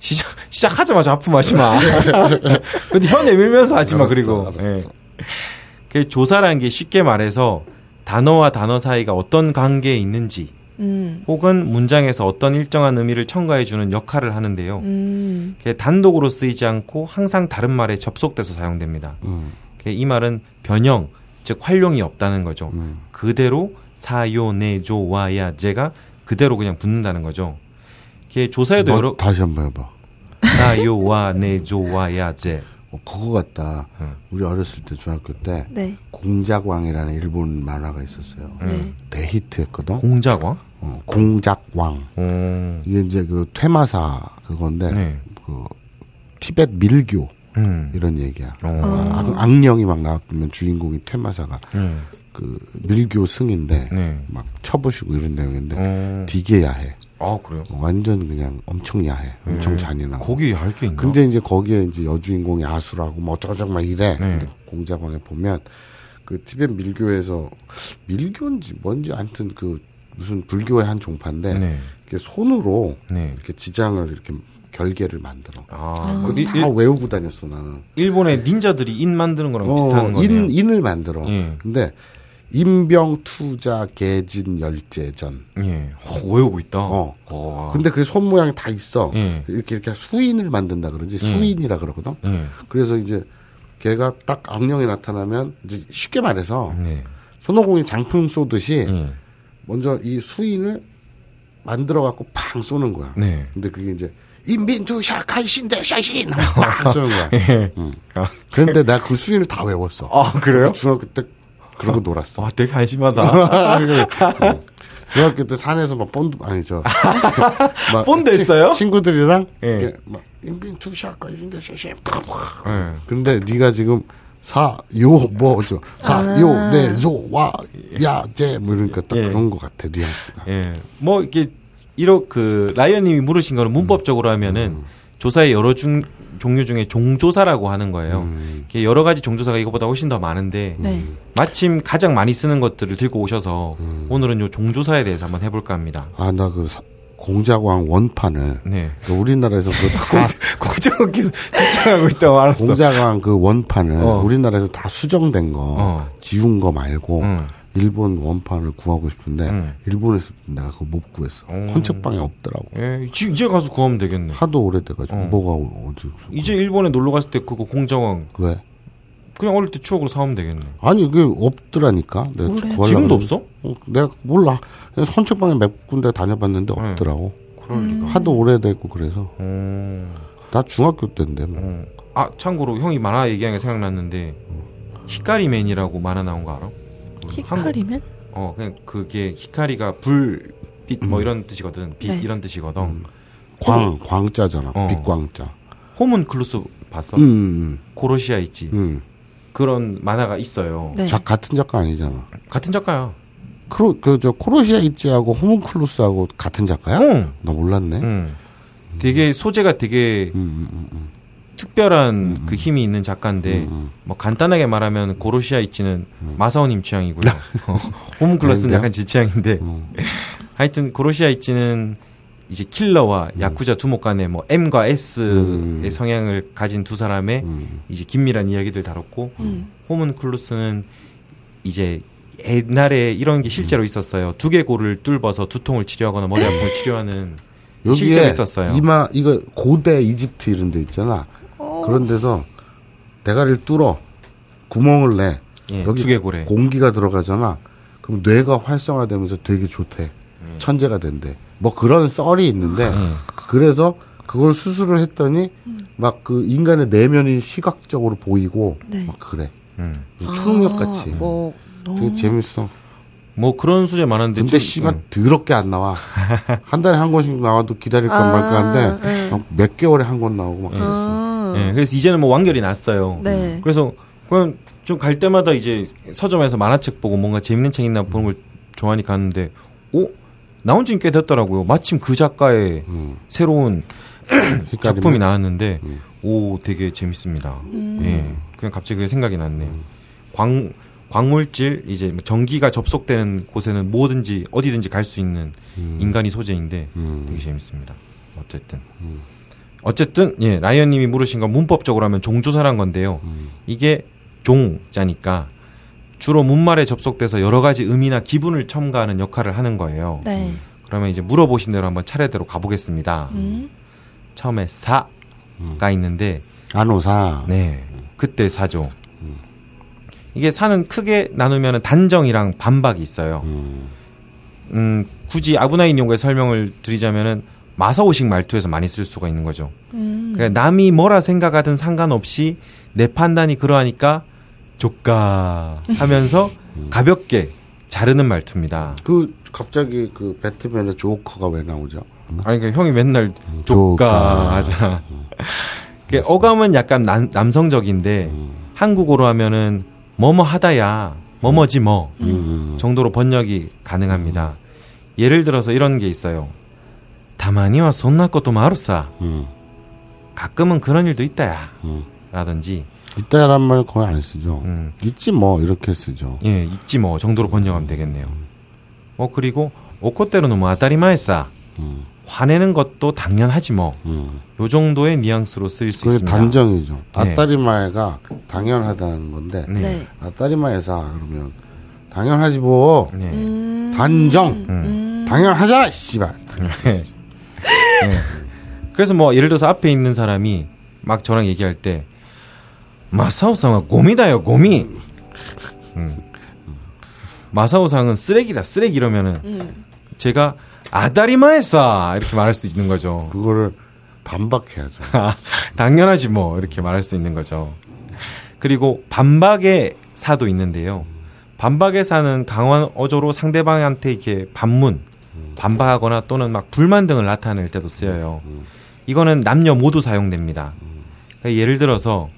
C: 시작, 시작하자마자 하품하지 마. 근데 혀 내밀면서 하지 마,
B: 알았어,
C: 그리고.
B: 알았어.
C: 예. 그 조사라는 게 쉽게 말해서 단어와 단어 사이가 어떤 관계에 있는지
D: 음.
C: 혹은 문장에서 어떤 일정한 의미를 첨가해 주는 역할을 하는데요.
D: 음.
C: 단독으로 쓰이지 않고 항상 다른 말에 접속돼서 사용됩니다.
B: 음,
C: 이 말은 변형, 즉 활용이 없다는 거죠.
B: 음.
C: 그대로 사요, 네, 조, 와, 야, 제가 그대로 그냥 붙는다는 거죠. 그게 조사에도
B: 뭐,
C: 여러
B: 다시 한번 해봐.
C: 사요, 와, 네, 조, 와, 야, 제.
B: 어, 그거 같다.
C: 응.
B: 우리 어렸을 때 중학교 때
D: 네.
B: 공작왕이라는 일본 만화가 있었어요.
D: 네.
B: 대히트했거든.
C: 공작왕?
B: 어, 공작왕.
C: 오.
B: 이게 이제 그 퇴마사 그건데
C: 네.
B: 그 티벳 밀교
C: 음.
B: 이런 얘기야.
C: 어.
B: 악, 악령이 막 나왔으면 주인공이 퇴마사가
C: 음.
B: 그 밀교 승인데
C: 네.
B: 막 쳐부시고 이런 내용인데
C: 어.
B: 되게 야해.
C: 아, 그래요?
B: 완전 그냥 엄청 야해. 엄청
C: 네.
B: 잔인하고.
C: 거기 할게 있나?
B: 근데 이제 거기에 이제 여주인공이 아수라고 뭐 어쩌고저쩌고 막 이래.
C: 네.
B: 공작왕에 보면 그 티벳 밀교에서 밀교인지 뭔지 아무튼 그 무슨 불교의 한 종파인데
C: 네.
B: 이렇게 손으로
C: 네.
B: 이렇게 지장을 이렇게 결계를 만들어.
C: 아, 그 일,
B: 다 외우고 다녔어 나는.
C: 일본의 닌자들이 인 만드는 거랑 비슷한 거네요.
B: 인 인을 만들어.
C: 예.
B: 근데 인병 투자 개진 열제전.
C: 예. 어, 외우고 있다.
B: 어.
C: 와.
B: 근데 그 손 모양이 다 있어.
C: 예.
B: 이렇게 이렇게 수인을 만든다 그러지. 수인이라 그러거든.
C: 예.
B: 그래서 이제 걔가 딱 악령이 나타나면 이제 쉽게 말해서
C: 네.
B: 손오공이 장풍 쏘듯이
C: 예.
B: 먼저 이 수인을 만들어 갖고 팡 쏘는 거야.
C: 네.
B: 근데 그게 이제 臨兵闘者皆陣列在前 하면서 딱 쏘는 거야. 응.
C: 아,
B: 그런데 나 그 수인을 다 외웠어.
C: 아, 그래요?
B: 중학교 때 그러고 놀았어.
C: 와, 되게 한심하다.
B: 응. 중학교 때 산에서 막 본드 아니죠. 막
C: 본드
B: 친-
C: 했어요?
B: 친구들이랑
C: 예.
B: 이렇게 막 臨兵闘者皆陣列在前.
C: 예.
B: 근데 네가 지금 さよ 뭐죠 さよねぞわやぜ 뭐 이러니까 딱
C: 예.
B: 그런 것 같아 뉘앙스가
C: 예. 뭐 이게 이렇게 그 라이언님이 물으신 거는 문법적으로 하면은 조사의 여러 중 종류 중에 종조사라고 하는 거예요. 이게 여러 가지 종조사가 이거보다 훨씬 더 많은데
D: 네.
C: 마침 가장 많이 쓰는 것들을 들고 오셔서 오늘은 요 종조사에 대해서 한번 해볼까 합니다.
B: 아 나 그 공자광 원판을
C: 네.
B: 그 우리나라에서 그다
C: 공장은 계속 집착하고 있다고 알았어.
B: 공자광 그 원판을
C: 어.
B: 우리나라에서 다 수정된 거
C: 어.
B: 지운 거 말고
C: 응.
B: 일본 원판을 구하고 싶은데
C: 응.
B: 일본에서 내가 그거 못 구했어
C: 어.
B: 헌책방에 없더라고
C: 예, 지- 이제 가서 구하면 되겠네.
B: 하도 오래돼가지고
C: 어.
B: 뭐가 어디
C: 이제 일본에 놀러 갔을 때 그거 공장왕
B: 왜
C: 그냥 어릴 때 추억으로 사오면 되겠네.
B: 아니 그게 없더라니까 내가? 구하려고
C: 지금도. 없어?
B: 어, 내가 몰라. 선책방에 몇 군데 다녀봤는데
C: 네.
B: 없더라고.
C: 그럴 리가.
B: 하도 오래됐고 그래서
C: 어.
B: 나 중학교 때인데 뭐.
C: 어. 아 참고로 형이 만화 얘기하는 게 생각났는데 히카리맨이라고 만화 나온 거 알아?
D: 히카리면?
C: 어 그냥 그게 히카리가 불빛 뭐 이런 뜻이거든. 빛
D: 네.
C: 이런 뜻이거든.
B: 음. 광 광자잖아.
C: 어.
B: 빛광자.
C: 호문클루스 봤어?
B: 음,
C: 고로시아 있지.
B: 음.
C: 그런 만화가 있어요.
D: 네.
B: 자 같은 작가 아니잖아.
C: 같은 작가야.
B: 크로 그저 코로시아 이치하고 호문클루스하고 같은 작가야?
C: 응.
B: 나 몰랐네.
C: 응. 되게 소재가 되게
B: 음, 음, 음,
C: 특별한 그 힘이 있는 작가인데
B: 음.
C: 뭐 간단하게 말하면 고로시아 이치는 마사오님 취향이고요. 어, 호문클러스는
B: 아닌데요?
C: 약간 제 취향인데
B: 음.
C: 하여튼 고로시아 이치는 이제 킬러와 야쿠자 두목 간의 뭐 M과 S의
B: 음.
C: 성향을 가진 두 사람의
B: 음.
C: 이제 긴밀한 이야기들 다뤘고
D: 음.
C: 호문클루스는 이제 옛날에 이런 게 실제로 있었어요. 두개 골을 뚫어서 두통을 치료하거나 머리 아픔을 치료하는 실제로 있었어요.
B: 이마 이거 고대 이집트 이런 데 있잖아. 그런 데서 대가리를 뚫어 구멍을 내.
C: 예,
B: 여기
C: 두개골에.
B: 공기가 들어가잖아. 그럼 뇌가 활성화되면서 되게 좋대. 천재가 된대. 뭐 그런 썰이 있는데 그래서 그걸 수술을 했더니 막그 인간의 내면이 시각적으로 보이고
D: 네.
B: 막 그래.
C: 음.
B: 초능력 같이.
D: 뭐
B: 되게 재밌어.
C: 뭐 그런 소재 많은데
B: 근데
C: 좀-
B: 씨발
C: 음.
B: 더럽게 안 나와. 한 달에 한 권씩 나와도 기다릴까
D: 아,
B: 말까 한데
D: 네.
B: 막몇 개월에 한 권 나오고 막 그랬어.
D: 아.
C: 예, 그래서 이제는 뭐 완결이 났어요.
D: 네.
C: 그래서 그냥 좀 갈 때마다 이제 서점에서 만화책 보고 뭔가 재밌는 책 있나 보는 걸 좋아하니 갔는데, 오 나온 지는 꽤 됐더라고요. 마침 그 작가의
B: 음.
C: 새로운
B: 헷갈리면?
C: 작품이 나왔는데,
B: 음.
C: 오 되게 재밌습니다. 예, 그냥 갑자기 그게 생각이 났네요. 광 광물질 이제 뭐 전기가 접속되는 곳에는 뭐든지 어디든지 갈 수 있는 인간이 소재인데
B: 음.
C: 되게 재밌습니다. 어쨌든. 어쨌든 예 라이언님이 물으신 건 문법적으로 하면 종조사란 건데요.
B: 음.
C: 이게 종자니까 주로 문말에 접속돼서 여러 가지 의미나 기분을 첨가하는 역할을 하는 거예요.
D: 네.
C: 그러면 이제 물어보신 대로 한번 차례대로 가보겠습니다.
D: 음.
C: 처음에 사가 있는데
B: 안오사.
C: 네 그때 사죠. 이게 사는 크게 나누면 단정이랑 반박이 있어요.
B: 음.
C: 음, 굳이 아브나인 용어의 설명을 드리자면은 마사오식 말투에서 많이 쓸 수가 있는 거죠.
D: 음.
C: 그러니까 남이 뭐라 생각하든 상관없이 내 판단이 그러하니까 조까 하면서 가볍게 자르는 말투입니다.
B: 그 갑자기 그 배트맨의 조커가 왜 나오죠?
C: 아니 그러니까 형이 맨날
B: 조까.
C: 조까 하잖아. 그 어감은 약간 남, 남성적인데 한국어로 하면은 뭐뭐 하다야 뭐뭐지 뭐
B: 음.
C: 정도로 번역이 가능합니다. 예를 들어서 이런 게 있어요. 다만이와 손나 것도 마루사.
B: 음.
C: 가끔은 그런 일도 있다야.
B: 음.
C: 라든지
B: 이따란 말 거의 안 쓰죠.
C: 음,
B: 있지 뭐 이렇게 쓰죠.
C: 예 있지 뭐 정도로 번역하면 되겠네요. 어 그리고 오코테로는 뭐 아다리마에싸.
B: 음.
C: 화내는 것도 당연하지 뭐.
B: 음.
C: 요 정도의 뉘앙스로 쓰일 수
B: 그게
C: 있습니다.
B: 단정이죠.
C: 네.
B: 아따리마에가 당연하다는 건데
C: 네.
D: 네.
B: 아따리마에사 그러면 당연하지 뭐.
C: 네.
D: 음.
B: 단정.
C: 음.
B: 당연하잖아, 씨발.
C: 네. 그래서 뭐 예를 들어서 앞에 있는 사람이 막 저랑 얘기할 때 마사오상은 고미다요 고미. 음. 마사오상은 쓰레기다 쓰레기 이러면은
D: 음.
C: 제가 아다리마에싸 이렇게 말할 수 있는 거죠.
B: 그거를 반박해야죠.
C: 아, 당연하지 뭐 이렇게 말할 수 있는 거죠. 그리고 반박의 사도 있는데요. 반박의 사는 강한 어조로 상대방한테 이렇게 반문, 반박하거나 또는 막 불만 등을 나타낼 때도 쓰여요. 이거는 남녀 모두 사용됩니다. 그러니까 예를 들어서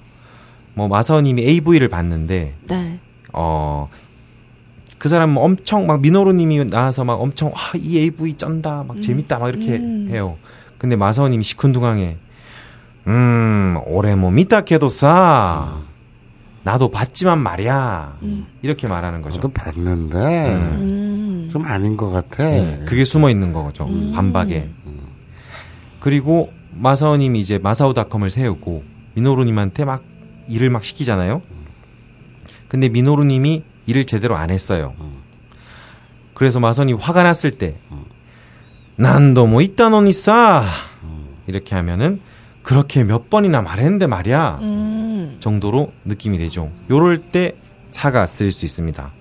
C: 뭐 마사오님이 AV를 봤는데
D: 네.
C: 어. 그 사람은 엄청 막 미노루님이 나와서 막 엄청 와이 AV 쩐다 막 재밌다 막 이렇게
D: 음.
C: 해요. 근데 마사오님이 시큰둥하게 음 올해 뭐 미타케도 싸 나도 봤지만 말이야 이렇게 말하는 거죠.
B: 저도 봤는데
D: 음.
B: 좀 아닌 것 같아.
C: 네, 그게 숨어 있는 거죠. 반박에. 그리고 마사오님이 이제 마사오닷컴을 세우고 미노루님한테 막 일을 막 시키잖아요. 근데 미노루님이 일을 제대로 안 했어요. 그래서 마사오님이 화가 났을 때 난도 뭐 있다노니 싸 이렇게 하면은 그렇게 몇 번이나 말했는데 말이야
D: 음.
C: 정도로 느낌이 되죠. 요럴 때 사가 쓰일 수 있습니다.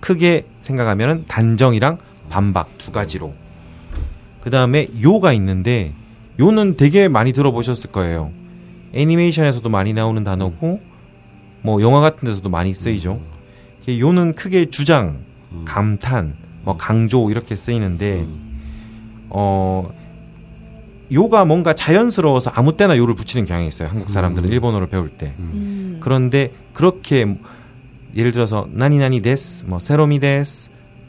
C: 크게 생각하면 단정이랑 반박 두 가지로. 그 다음에 요가 있는데 요는 되게 많이 들어보셨을 거예요. 애니메이션에서도 많이 나오는 단어고 뭐 영화 같은 데서도 많이 쓰이죠. 요는 크게 주장, 감탄, 뭐 강조 이렇게 쓰이는데 어 요가 뭔가 자연스러워서 아무 때나 요를 붙이는 경향이 있어요. 한국 사람들은 일본어를 배울 때.
D: 음.
C: 그런데 그렇게 예를 들어서 何々です, 뭐 세로미 です,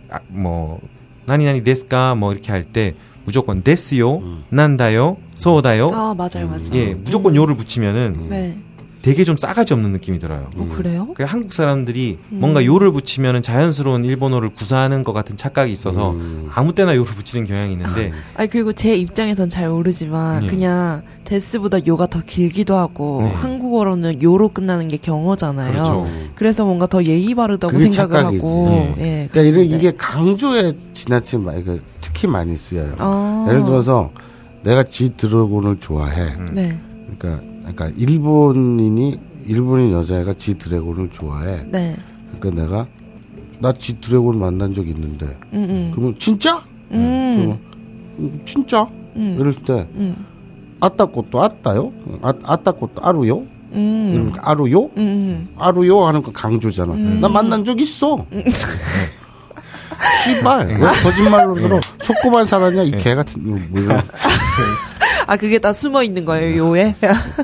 C: 아, 뭐 何々ですか 뭐 이렇게 할 때 무조건 ですよ, なんだよ, そうだよ.
D: 아 맞아요 맞아요.
C: 예, 무조건 よ를 붙이면은
D: 네.
C: 되게 좀 싸가지 없는 느낌이 들어요.
D: 어 그래요?
C: 그 한국 사람들이 뭔가 よ를 붙이면은 자연스러운 일본어를 구사하는 것 같은 착각이 있어서 아무 때나 よ를 붙이는 경향이 있는데
D: 아니 그리고 제 입장에선 잘 모르지만
C: 예.
D: 그냥 です보다 よ가 더 길기도 하고
C: 네.
D: 한국어로는 요로 끝나는 게 경어잖아요.
C: 그렇죠.
D: 래서 뭔가 더 예의 바르다고
B: 그게
D: 생각을
B: 착각이지.
D: 하고
C: 예.
D: 예.
B: 그러니까 이런. 이게 강조에 지나친 말, 그 특히 많이 쓰여요.
D: 아.
B: 예를 들어서 내가 지 드래곤을 좋아해.
D: 네.
B: 그러니까 그러니까 일본인이 일본인 여자애가 지 드래곤을 좋아해.
D: 네.
B: 그러니까 내가 나 지 드래곤 만난 적 있는데.
D: 음, 음.
B: 그러면 진짜?
D: 음.
B: 그러면 음, 진짜?
D: 음.
B: 이럴 때
D: 음.
B: 아따 꽃도 아따요? 아, 아따 꽃도 아루요?
D: 음.
B: 아루요?
D: 음.
B: 아루요 하는 거 강조잖아. 나 만난 적 있어.
D: 음.
B: 씨발 왜 거짓말로 들어? 속고만 살았냐 이 개 같은 뭐 이런.
D: 아, 그게 다 숨어 있는 거예요, 요에?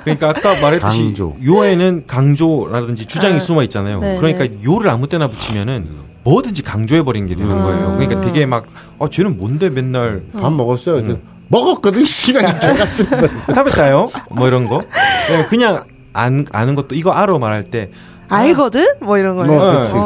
C: 그러니까 아까 말했듯이
B: 강조.
C: 요에는 강조라든지 주장이
D: 아,
C: 숨어 있잖아요.
D: 네,
C: 그러니까
D: 네.
C: 요를 아무 때나 붙이면은 뭐든지 강조해 버리는 게 되는
D: 아.
C: 거예요. 그러니까 되게 막 아, 쟤는 뭔데 맨날
B: 밥 먹었어요. 그래서 먹었거든 씨발 이개 같은 거.
C: 타베타요? 뭐 이런 거. 네, 그냥 안, 아는 것도 이거 알아 말할 때
D: 알거든? 뭐 이런 거예요.
B: 어, 그치, 그치.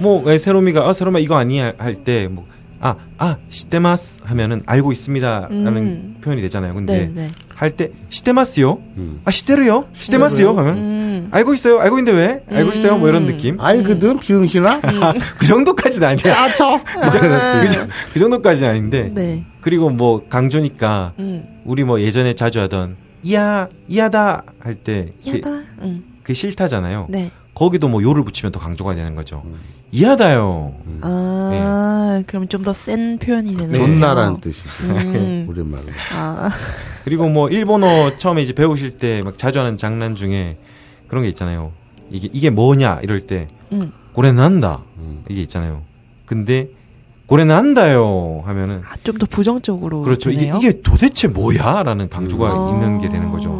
D: 어.
C: 뭐, 왜 세롬이가, 어, 세롬아, 이거 아니야? 할 때, 뭐, 아, 아, 시테마스 하면은 알고 있습니다. 라는
D: 음.
C: 표현이 되잖아요. 근데,
D: 네, 네.
C: 할 때, 시테마스요?
B: 음.
C: 아, 시테르요? 시테마스요? 하면,
D: 음.
C: 알고 있어요? 알고 있는데 왜? 알고 있어요? 뭐 이런 느낌?
B: 알거든 비응신아.
C: 그 정도까지는 아니야.
B: 짜쳐.
C: 그, 정- 그 정도까지는 아닌데.
D: 네.
C: 그리고 뭐, 강조니까,
D: 음.
C: 우리 뭐 예전에 자주 하던, 이야, 이하다 할 때, 그,
D: 야다. 음.
C: 그 싫다잖아요.
D: 네.
C: 거기도 뭐 요를 붙이면 더 강조가 되는 거죠. 이하다요.
D: 아, 그럼 좀 더 센 표현이 되는 거예요.
B: 존나라는 뜻이죠.
D: 음.
B: 우리말로.
D: 아,
C: 그리고 뭐 일본어 처음에 이제 배우실 때 막 자주 하는 장난 중에 그런 게 있잖아요. 이게 이게 뭐냐 이럴 때
D: 음.
C: 고래난다
B: 음.
C: 이게 있잖아요. 근데 고래난다요 하면은
D: 아, 좀 더 부정적으로.
C: 그렇죠. 이게
D: 되네요?
C: 이게 도대체 뭐야라는 강조가
D: 어.
C: 있는 게 되는 거죠.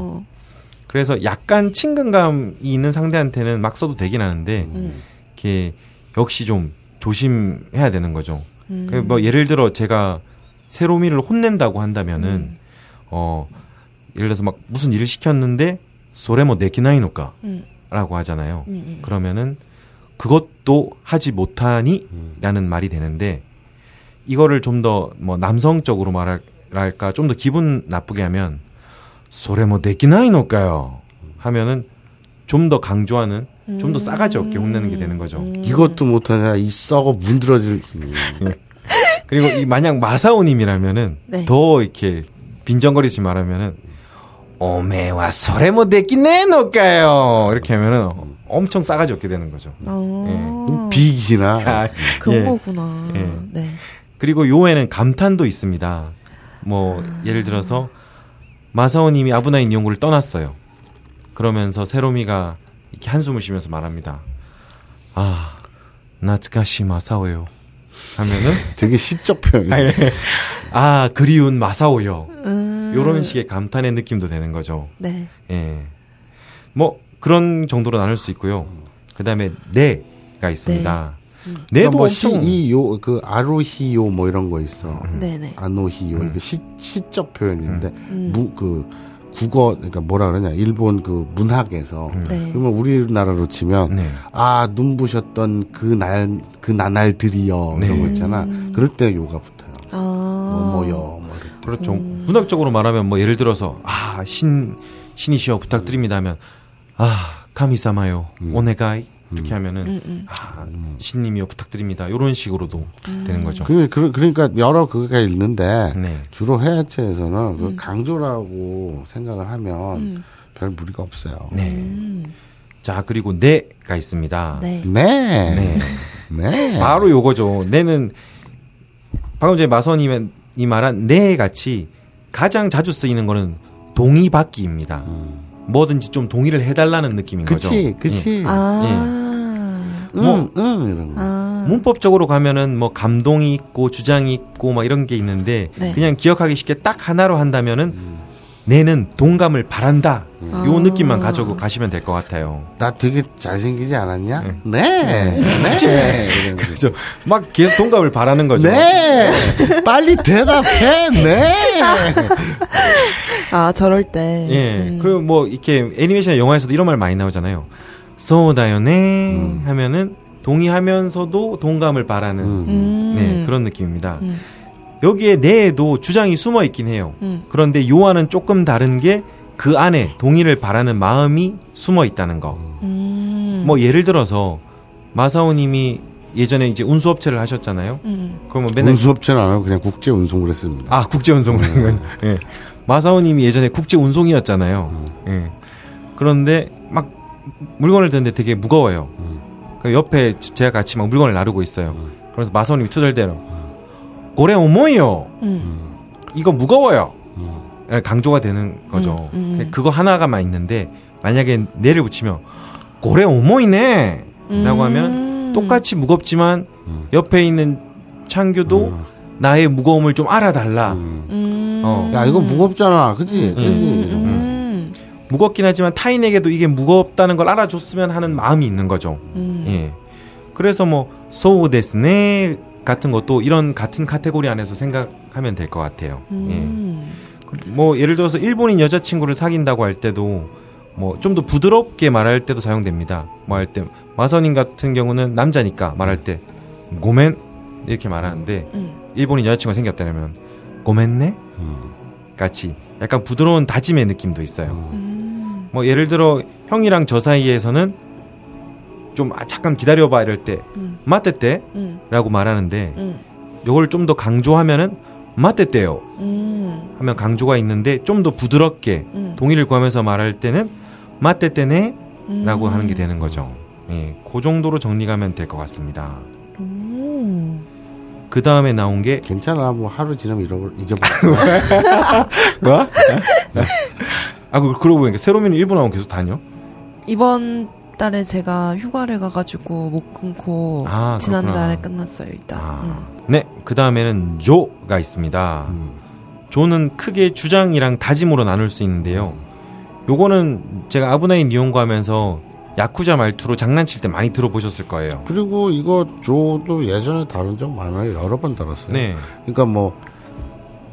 C: 그래서 약간 친근감이 있는 상대한테는 막 써도 되긴 하는데
D: 음.
C: 이게 역시 좀 조심해야 되는 거죠.
D: 음.
C: 그뭐 예를 들어 제가 세로미를 혼낸다고 한다면은
D: 음.
C: 어 예를 들어서 막 무슨 일을 시켰는데 소레모 네키나이노까라고
D: 음.
C: 하잖아요.
D: 음, 음.
C: 그러면은 그것도 하지 못하니라는 말이 되는데 이거를 좀 더 뭐 남성적으로 말할까 좀 더 기분 나쁘게 하면 소레모 네키나이노까요 하면은 좀 더 강조하는 좀 더 싸가지 없게 혼내는 게 되는 거죠.
D: 음.
B: 이것도 못하냐 이 썩어 문드러질. 음.
C: 그리고 이 만약 마사오님이라면은
D: 네.
C: 더 이렇게 빈정거리지 말하면은 오메와 소레모 데끼네노까요 이렇게 하면은 엄청 싸가지 없게 되는 거죠.
D: 어.
B: 비기나.
C: 아,
D: 그런
C: 예.
D: 거구나.
C: 예.
D: 네.
C: 그리고 요에는 감탄도 있습니다. 뭐 예를 들어서 마사오님이 아브나인 연구를 떠났어요. 그러면서 세로미가 이렇게 한숨을 쉬면서 말합니다. 아, 나츠카시 마사오요. 하면은
B: 되게 시적 표현.
C: 아 그리운 마사오요.
D: 음.
C: 요런 식의 감탄의 느낌도 되는 거죠.
D: 네.
C: 예. 뭐 그런 정도로 나눌 수 있고요. 그다음에 네가 있습니다. 네도
B: 뭐
C: 엄청
B: 시, 이, 요, 그, 아로히요 뭐 이런 거 있어.
D: 네네.
B: 아노히요. 이게 시, 시적 표현인데,
D: 음.
B: 무, 그, 국어, 그러니까 뭐라 그러냐. 일본 그 문학에서.
D: 네.
B: 그러면 우리나라로 치면,
C: 네.
B: 아, 눈부셨던 그 날, 그 나날들이여.
C: 네.
B: 이런 거 있잖아. 그럴 때 요가 붙어요.
D: 아.
B: 뭐, 뭐여. 뭐 이럴 때.
C: 그렇죠. 문학적으로 말하면 뭐 예를 들어서 아, 신 신이시여 부탁드립니다 하면 아, 카미사마요. 오네가이 이렇게 하면은
D: 음, 음.
C: 아, 신님이여 부탁드립니다. 요런 식으로도 되는 거죠.
B: 그, 그, 그러니까 여러 그가 있는데,
C: 네.
B: 주로 해야체에서는 그 강조라고 생각을 하면 별 무리가 없어요.
C: 네.
D: 음.
C: 자, 그리고 네가 있습니다.
D: 네.
B: 네.
C: 네.
B: 네.
C: 바로 요거죠. 네는 방금 전에 마선님이 이 말한 네 같이 가장 자주 쓰이는 거는 동의받기입니다. 뭐든지 좀 동의를 해달라는 느낌인 거죠.
B: 그치, 그치.
D: 아.
B: 응,
C: 뭐-
B: 응, 이런 거.
D: 아.
C: 문법적으로 가면은 뭐 감동이 있고 주장이 있고 막 이런 게 있는데
D: 네.
C: 그냥 기억하기 쉽게 딱 하나로 한다면은 내는 동감을 바란다. 요
D: 아.
C: 느낌만 가지고 가시면 될 것 같아요.
B: 나 되게 잘생기지 않았냐? 네. 네.
C: 그죠? 막 계속 동감을 바라는 거죠.
B: 네. 빨리 대답해. 네.
D: 아, 저럴 때.
C: 예.
D: 음.
C: 그리고 뭐 이렇게 애니메이션 영화에서도 이런 말 많이 나오잖아요. 소다요네
B: 음.
C: 하면은 동의하면서도 동감을 바라는
D: 음.
C: 네, 그런 느낌입니다.
D: 음.
C: 여기에 내에도 주장이 숨어 있긴 해요.
D: 음.
C: 그런데 요와는 조금 다른 게 그 안에 동의를 바라는 마음이 숨어 있다는 거.
D: 음.
C: 뭐 예를 들어서 마사오님이 예전에 이제 운수업체를 하셨잖아요.
D: 음.
C: 그러면 맨날
B: 운수업체는 안 하고 그냥 국제 운송을 했습니다.
C: 아 국제 운송은 예. 마사오님이 예전에 국제 운송이었잖아요. 예. 그런데 막 물건을 드는데 되게 무거워요. 그 옆에 제가 같이 막 물건을 나르고 있어요. 그래서 마사오님이 투덜대로 고래 오모이요.
D: 음.
C: 이거 무거워요.
B: 음.
C: 강조가 되는 거죠.
D: 음, 음.
C: 그거 하나가만 있는데 만약에 내를 붙이면 고래 오모이네. 라고 하면
D: 음.
C: 똑같이 무겁지만
B: 음.
C: 옆에 있는 창규도
B: 음.
C: 나의 무거움을 좀 알아달라.
B: 음.
D: 음.
C: 어.
B: 야 이거 무겁잖아, 그지? 그지?
D: 음.
C: 무겁긴 하지만 타인에게도 이게 무겁다는 걸 알아줬으면 하는 마음이 있는 거죠.
D: 음.
C: 예. 그래서 뭐 소우데스네 같은 것도 이런 같은 카테고리 안에서 생각하면 될 것 같아요.
D: 음.
C: 예. 뭐 예를 들어서 일본인 여자친구를 사귄다고 할 때도 뭐 좀 더 부드럽게 말할 때도 사용됩니다. 뭐 할 때 마선인 같은 경우는 남자니까 말할 때 고멘 이렇게 말하는데
D: 음.
C: 일본인 여자친구가 생겼다면 고멘네
B: 음.
C: 같이 약간 부드러운 다짐의 느낌도 있어요.
D: 음.
C: 뭐 예를 들어 형이랑 저 사이에서는 좀 아, 잠깐 기다려봐 이럴 때
D: 음.
C: 맞대때라고
D: 음.
C: 말하는데
D: 음.
C: 요걸 좀 더 강조하면은 맞대때요
D: 음.
C: 하면 강조가 있는데 좀 더 부드럽게
D: 음.
C: 동의를 구하면서 말할 때는 맞대때네라고
D: 음.
C: 하는 게 되는 거죠. 예, 그 정도로 정리가면 될 것 같습니다.
D: 음.
C: 그 다음에 나온 게
B: 괜찮아, 뭐 하루 지나면 잃어버 잊어버려.
C: 뭐? 아, 그- 그러고 보니까 세로미는 일본 하고 계속 다녀?
D: 이번 달에 제가 휴가를 가가지고 못 끊고
C: 아,
D: 지난달에. 끝났어요 일단.
C: 아.
D: 음.
C: 네, 그 다음에는 조가 있습니다.
B: 음.
C: 조는 크게 주장이랑 다짐으로 나눌 수 있는데요. 요거는 제가 아브나인 니온고 하면서 야쿠자 말투로 장난칠 때 많이 들어보셨을 거예요.
B: 그리고 이거 조도 예전에 다룬 적 많아요. 여러 번 다뤘어요.
C: 네.
B: 그러니까 뭐,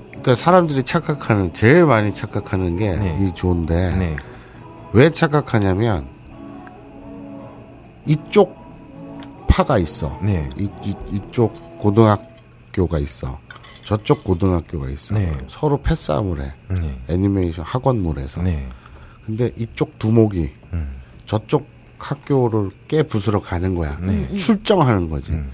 B: 그러니까 사람들이 착각하는 제일 많이 착각하는 게이
C: 네.
B: 조인데
C: 네.
B: 왜 착각하냐면 이쪽 파가 있어.
C: 네.
B: 이, 이, 이 쪽 고등학교가 있어. 저쪽 고등학교가 있어.
C: 네.
B: 서로 패싸움을 해.
C: 네.
B: 애니메이션 학원물에서.
C: 네.
B: 근데 이쪽 두목이
C: 음.
B: 저쪽 학교를 깨 부수러 가는 거야.
C: 네.
B: 출정하는 거지.
C: 음.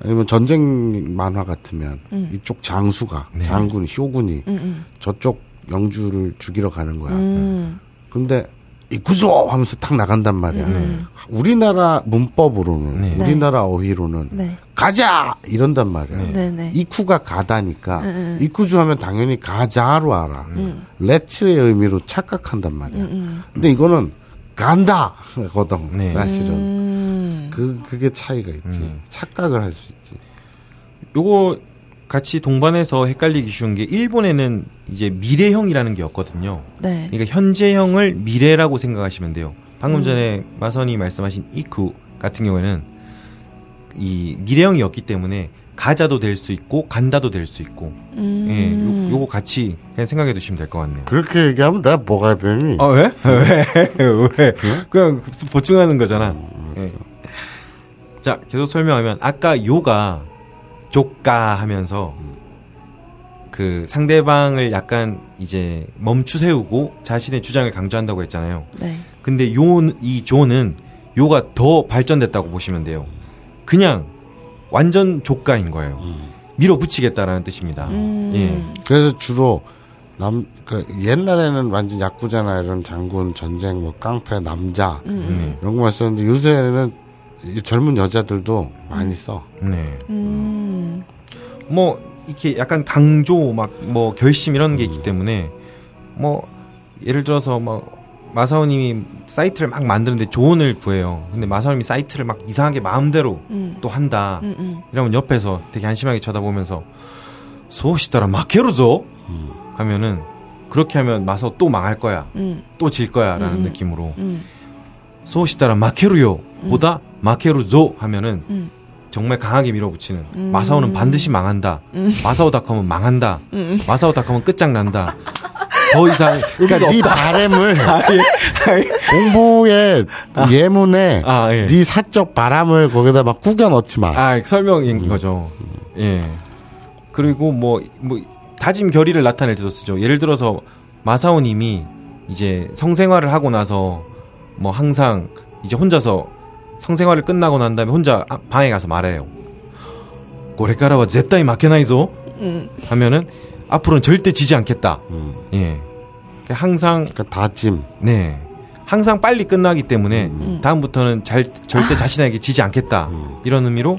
B: 아니면 전쟁 만화 같으면
D: 음.
B: 이쪽 장수가
C: 네.
B: 장군 쇼군이
D: 음. 음.
B: 저쪽 영주를 죽이러 가는 거야.
D: 음.
B: 근데 이 구조 하면서 탁 나간단 말이야.
D: 음.
B: 우리나라 문법으로는
C: 네.
B: 우리나라 어휘로는
D: 네.
B: 가자 이런단 말이야.
C: 네.
D: 네네.
B: 이쿠가 가다니까. 이쿠주 하면 당연히 가자로 알아.
D: 음.
B: 레츠의 의미로 착각한단 말이야.
D: 음. 음.
B: 근데 이거는 간다 거든
C: 네.
B: 사실은
D: 음.
B: 그 그게 차이가 있지.
C: 음.
B: 착각을 할 수 있지.
C: 요거 같이 동반해서 헷갈리기 쉬운 게 일본에는 이제 미래형이라는 게 없거든요.
D: 네.
C: 그러니까 현재형을 미래라고 생각하시면 돼요. 방금 전에 마선이 말씀하신 이쿠 같은 경우에는 이 미래형이었기 때문에 가자도 될 수 있고 간다도 될 수 있고
D: 음.
C: 예, 요, 요거 같이 그냥 생각해 두시면 될 것 같네요.
B: 그렇게 얘기하면 내가 뭐가 되니?
C: 아 왜? 왜? 왜? 그냥 보충하는 거잖아. 예. 자 계속 설명하면 아까 요가 조까 하면서 그 상대방을 약간 이제 멈추 세우고 자신의 주장을 강조한다고 했잖아요.
D: 네.
C: 근데 요 이 조는 요가 더 발전됐다고 보시면 돼요. 그냥 완전 조가인 거예요. 밀어붙이겠다라는 뜻입니다.
D: 음.
C: 예.
B: 그래서 주로 남, 그 옛날에는 완전 야구잖아 이런 장군 전쟁 뭐 깡패 남자
D: 음.
C: 네.
B: 이런 거만 썼는데 요새는 이 젊은 여자들도 많이 써.
C: 네.
D: 음.
C: 뭐 이렇게 약간 강조 막 뭐 결심 이런 게 있기 때문에 뭐 예를 들어서 뭐 마사오님이 사이트를 막 만드는데 조언을 구해요. 근데 마사오님이 사이트를 막 이상하게 마음대로
D: 음.
C: 또 한다.
D: 음. 음.
C: 이러면 옆에서 되게 한심하게 쳐다보면서 소시더라 마케로ぞ하면은 그렇게 하면 마사오 또 망할 거야.
D: 음.
C: 또질 거야라는
D: 음.
C: 느낌으로
D: 음.
C: 소시더라 마케루요 보다 마케루조 하면은
D: 음.
C: 정말 강하게 밀어붙이는
D: 음.
C: 마사오는 반드시 망한다. 마사오닷컴은 망한다.
D: 음.
C: 마사오닷컴은 끝장난다. 더 이상
B: 그러니까 네. 바램을
C: 아, 예.
B: 공부의 예문에
C: 아, 예.
B: 네 사적 바람을 거기다 막 구겨 넣지 마.
C: 아, 설명인 거죠. 예. 그리고 뭐, 뭐, 다짐 결의를 나타낼 때도 쓰죠. 예를 들어서 마사오님이 이제 성생활을 하고 나서 뭐 항상 이제 혼자서 성생활을 끝나고 난 다음에 혼자 아- 방에 가서 말해요. 고레카라와 제타이
D: 마케나이ぞ음.
C: 하면은 앞으로는 절대 지지 않겠다.
B: 음.
C: 예. 항상
B: 그러니까 다짐.
C: 네. 항상 빨리 끝나기 때문에 다음부터는 잘 절대 자신에게 지지 않겠다 이런 의미로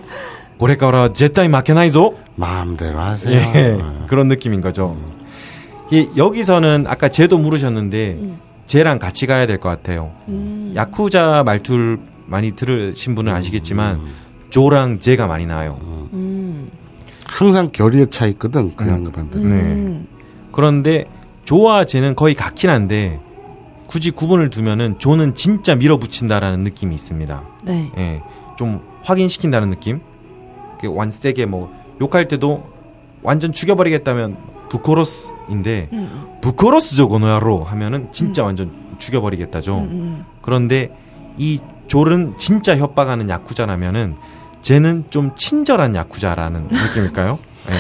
C: 고래가라 제타이
B: 마케나이ぞ마음대로 하세요.
C: 예, 그런 느낌인 거죠. 이, 여기서는 아까 제도 물으셨는데 쟤랑 같이 가야 될 것 같아요. 야쿠자 말투를 많이 들으신 분은 아시겠지만 조랑 제가 많이 나와요.
D: 음.
B: 항상 결의에 차 있거든. 그냥 그 반대로.
D: 음.
C: 그런데 조와 제는 거의 같긴 한데 굳이 구분을 두면은 조는 진짜 밀어붙인다라는 느낌이 있습니다.
D: 네.
C: 예, 좀 확인시킨다는 느낌. 이렇게 완 세게 뭐 욕할 때도 완전 죽여버리겠다면 부코로스인데
D: 음.
C: 부코로스죠 고노야로 하면은 진짜 완전 죽여버리겠다죠.
D: 음.
C: 그런데 이 졸은 진짜 협박하는 야쿠자라면은 쟤는 좀 친절한 야쿠자라는 느낌일까요? 예.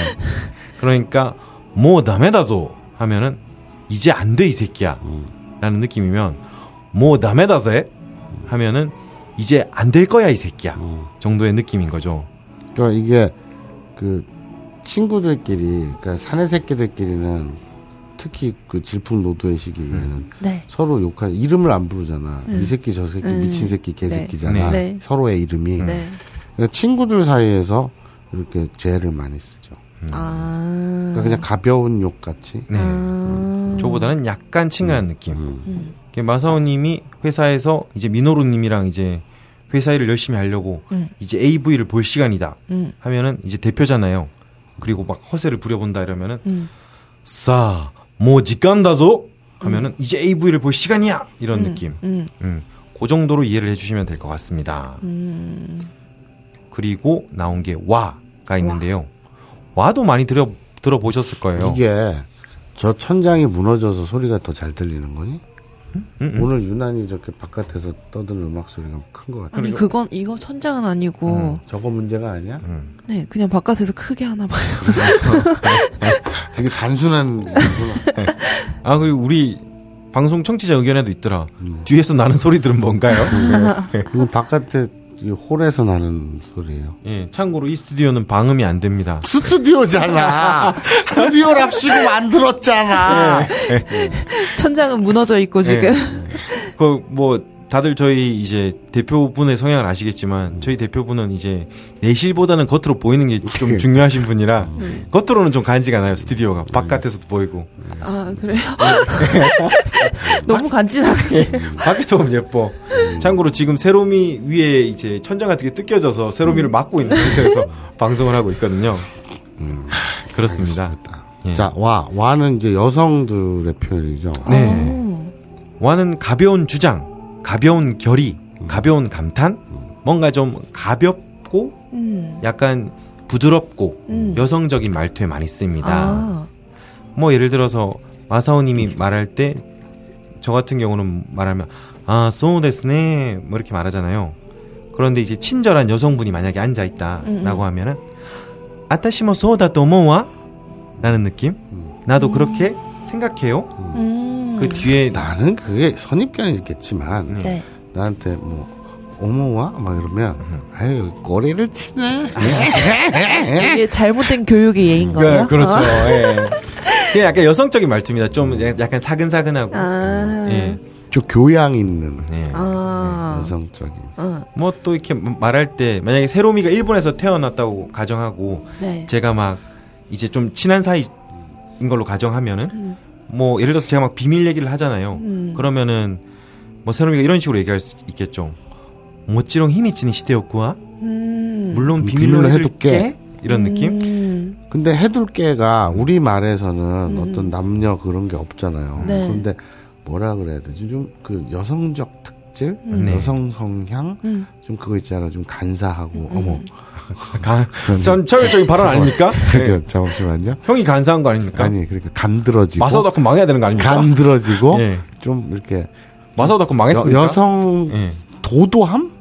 C: 그러니까 뭐 다메다ぞ하면은 이제 안 돼 이 새끼야 라는 느낌이면 뭐 다메다ぜ하면은 이제 안 될 거야 이 새끼야 정도의 느낌인 거죠.
B: 그러니까 이게 그 친구들끼리, 그러니까 사내 새끼들끼리는 특히 그 질풍 노도의 시기에는
D: 네.
B: 서로 욕할 이름을 안 부르잖아. 이 새끼 저 새끼
D: 음.
B: 미친 새끼 개새끼잖아.
D: 네.
B: 서로의 이름이.
D: 네.
B: 그러니까 친구들 사이에서 이렇게 죄를 많이 쓰죠.
D: 아.
B: 그러니까 그냥 가벼운 욕 같이.
C: 네.
D: 아.
C: 저보다는 약간 친근한 느낌.
B: 음.
C: 마사오님이 회사에서 이제 미노루님이랑 이제 회사 일을 열심히 하려고
D: 음.
C: 이제 AV를 볼 시간이다
D: 음.
C: 하면은 이제 대표잖아요. 그리고 막 허세를 부려본다 이러면은
D: 음.
C: 싸, 뭐 직간다ぞ하면은 이제 AV를 볼 시간이야 이런 느낌.
D: 음.
C: 음, 그 정도로 이해를 해주시면 될 것 같습니다.
D: 음.
C: 그리고 나온 게 와가 있는데요. 와 도 많이 들어 들어보셨을 거예요.
B: 이게 저 천장이 무너져서 소리가 더 잘 들리는 거니?
C: 음,
B: 오늘 유난히 저렇게 바깥에서 떠드는 음악 소리가 큰 것 같아.
D: 아니 그건 이거 천장은 아니고
B: 저거 문제가 아니야?
C: 음.
D: 네 그냥 바깥에서 크게 하나 봐요.
B: 되게 단순한 단순한-
C: 아 그리고 우리 방송 청취자 의견에도 있더라.
B: 음.
C: 뒤에서 나는 소리들은 뭔가요?
B: 이거 바깥에 이 홀에서 나는 소리예요.
C: 예, 참고로 이 스튜디오는 방음이 안 됩니다.
B: 스튜디오잖아. 스튜디오랍시고 만들었잖아.
D: 천장은 무너져 있고 지금.
C: 그 뭐 다들 저희 이제 대표분의 성향을 아시겠지만 저희 대표분은 이제 내실보다는 겉으로 보이는 게 좀 중요하신 분이라 겉으로는 좀 간지가 나요 스튜디오가 바깥에서도 보이고
D: 아 그래요? 너무 간지나네.
C: 밖에서 보면 예뻐. 참고로 지금 세로미 위에 이제 천장 같은 게 뜯겨져서 세로미를 막고 있는 상태에서 방송을 하고 있거든요. 그렇습니다. 예.
B: 자, 와. 와는 이제 여성들의 표현이죠.
C: 네. 와는 가벼운 주장, 가벼운 결의, 가벼운 감탄, 뭔가 좀 가볍고
D: 음.
C: 약간 부드럽고
D: 음.
C: 여성적인 말투에 많이 씁니다.
D: 아.
C: 뭐 예를 들어서 마사오님이 말할 때 저 같은 경우는 말하면 아 소데스네 뭐 이렇게 말하잖아요. 그런데 이제 친절한 여성분이 만약에 앉아 있다라고 하면은 아타시모 소다 또모와 라는 느낌. 나도 그렇게 생각해요.
D: 음.
C: 그 뒤에
B: 나는 그게 선입견이 있겠지만
D: 네.
B: 나한테 뭐 어머와 막 이러면 아유 꼬리를 치네.
D: 이게 잘못된 교육의 예인 거예요?
C: 그, 그렇죠.
D: 어.
C: 예. 그게 약간 여성적인 말투입니다. 좀 약간 사근사근하고.
D: 아.
C: 예.
B: 좀 교양 있는
C: 예.
D: 아.
B: 여성적인.
D: 어.
C: 뭐또 이렇게 말할 때 만약에 세로미가 일본에서 태어났다고 가정하고
D: 네.
C: 제가 막 이제 좀 친한 사이인 걸로 가정하면은
D: 음.
C: 뭐 예를 들어서 제가 막 비밀 얘기를 하잖아요.
D: 음.
C: 그러면은 뭐 세로미가 이런 식으로 얘기할 수 있겠죠. 모찌롱 힘이 찌는 시대였구와
D: 음.
C: 물론
B: 비밀로
C: 비밀로
B: 해둘게.
C: 해둘게 이런 느낌.
D: 음.
B: 근데 해둘게가 우리 말에서는 어떤 남녀 그런 게 없잖아요.
D: 네.
B: 그런데 뭐라 그래야 되지? 좀 그 여성적 특질,
C: 네.
B: 여성 성향,
D: 음.
B: 좀 그거 있잖아. 좀 간사하고 어머.
C: 가, 전 철저히 발언 아닙니까? 네.
B: 그러니까 잠시만요.
C: 형이 간사한 거 아닙니까?
B: 아니 그러니까 간드러지고
C: 마사오다크 망해야 되는 거 아닙니까?
B: 간드러지고
C: 예.
B: 좀 이렇게
C: 마사오다크
B: 여,
C: 망했습니까?
B: 여성
C: 예.
B: 도도함?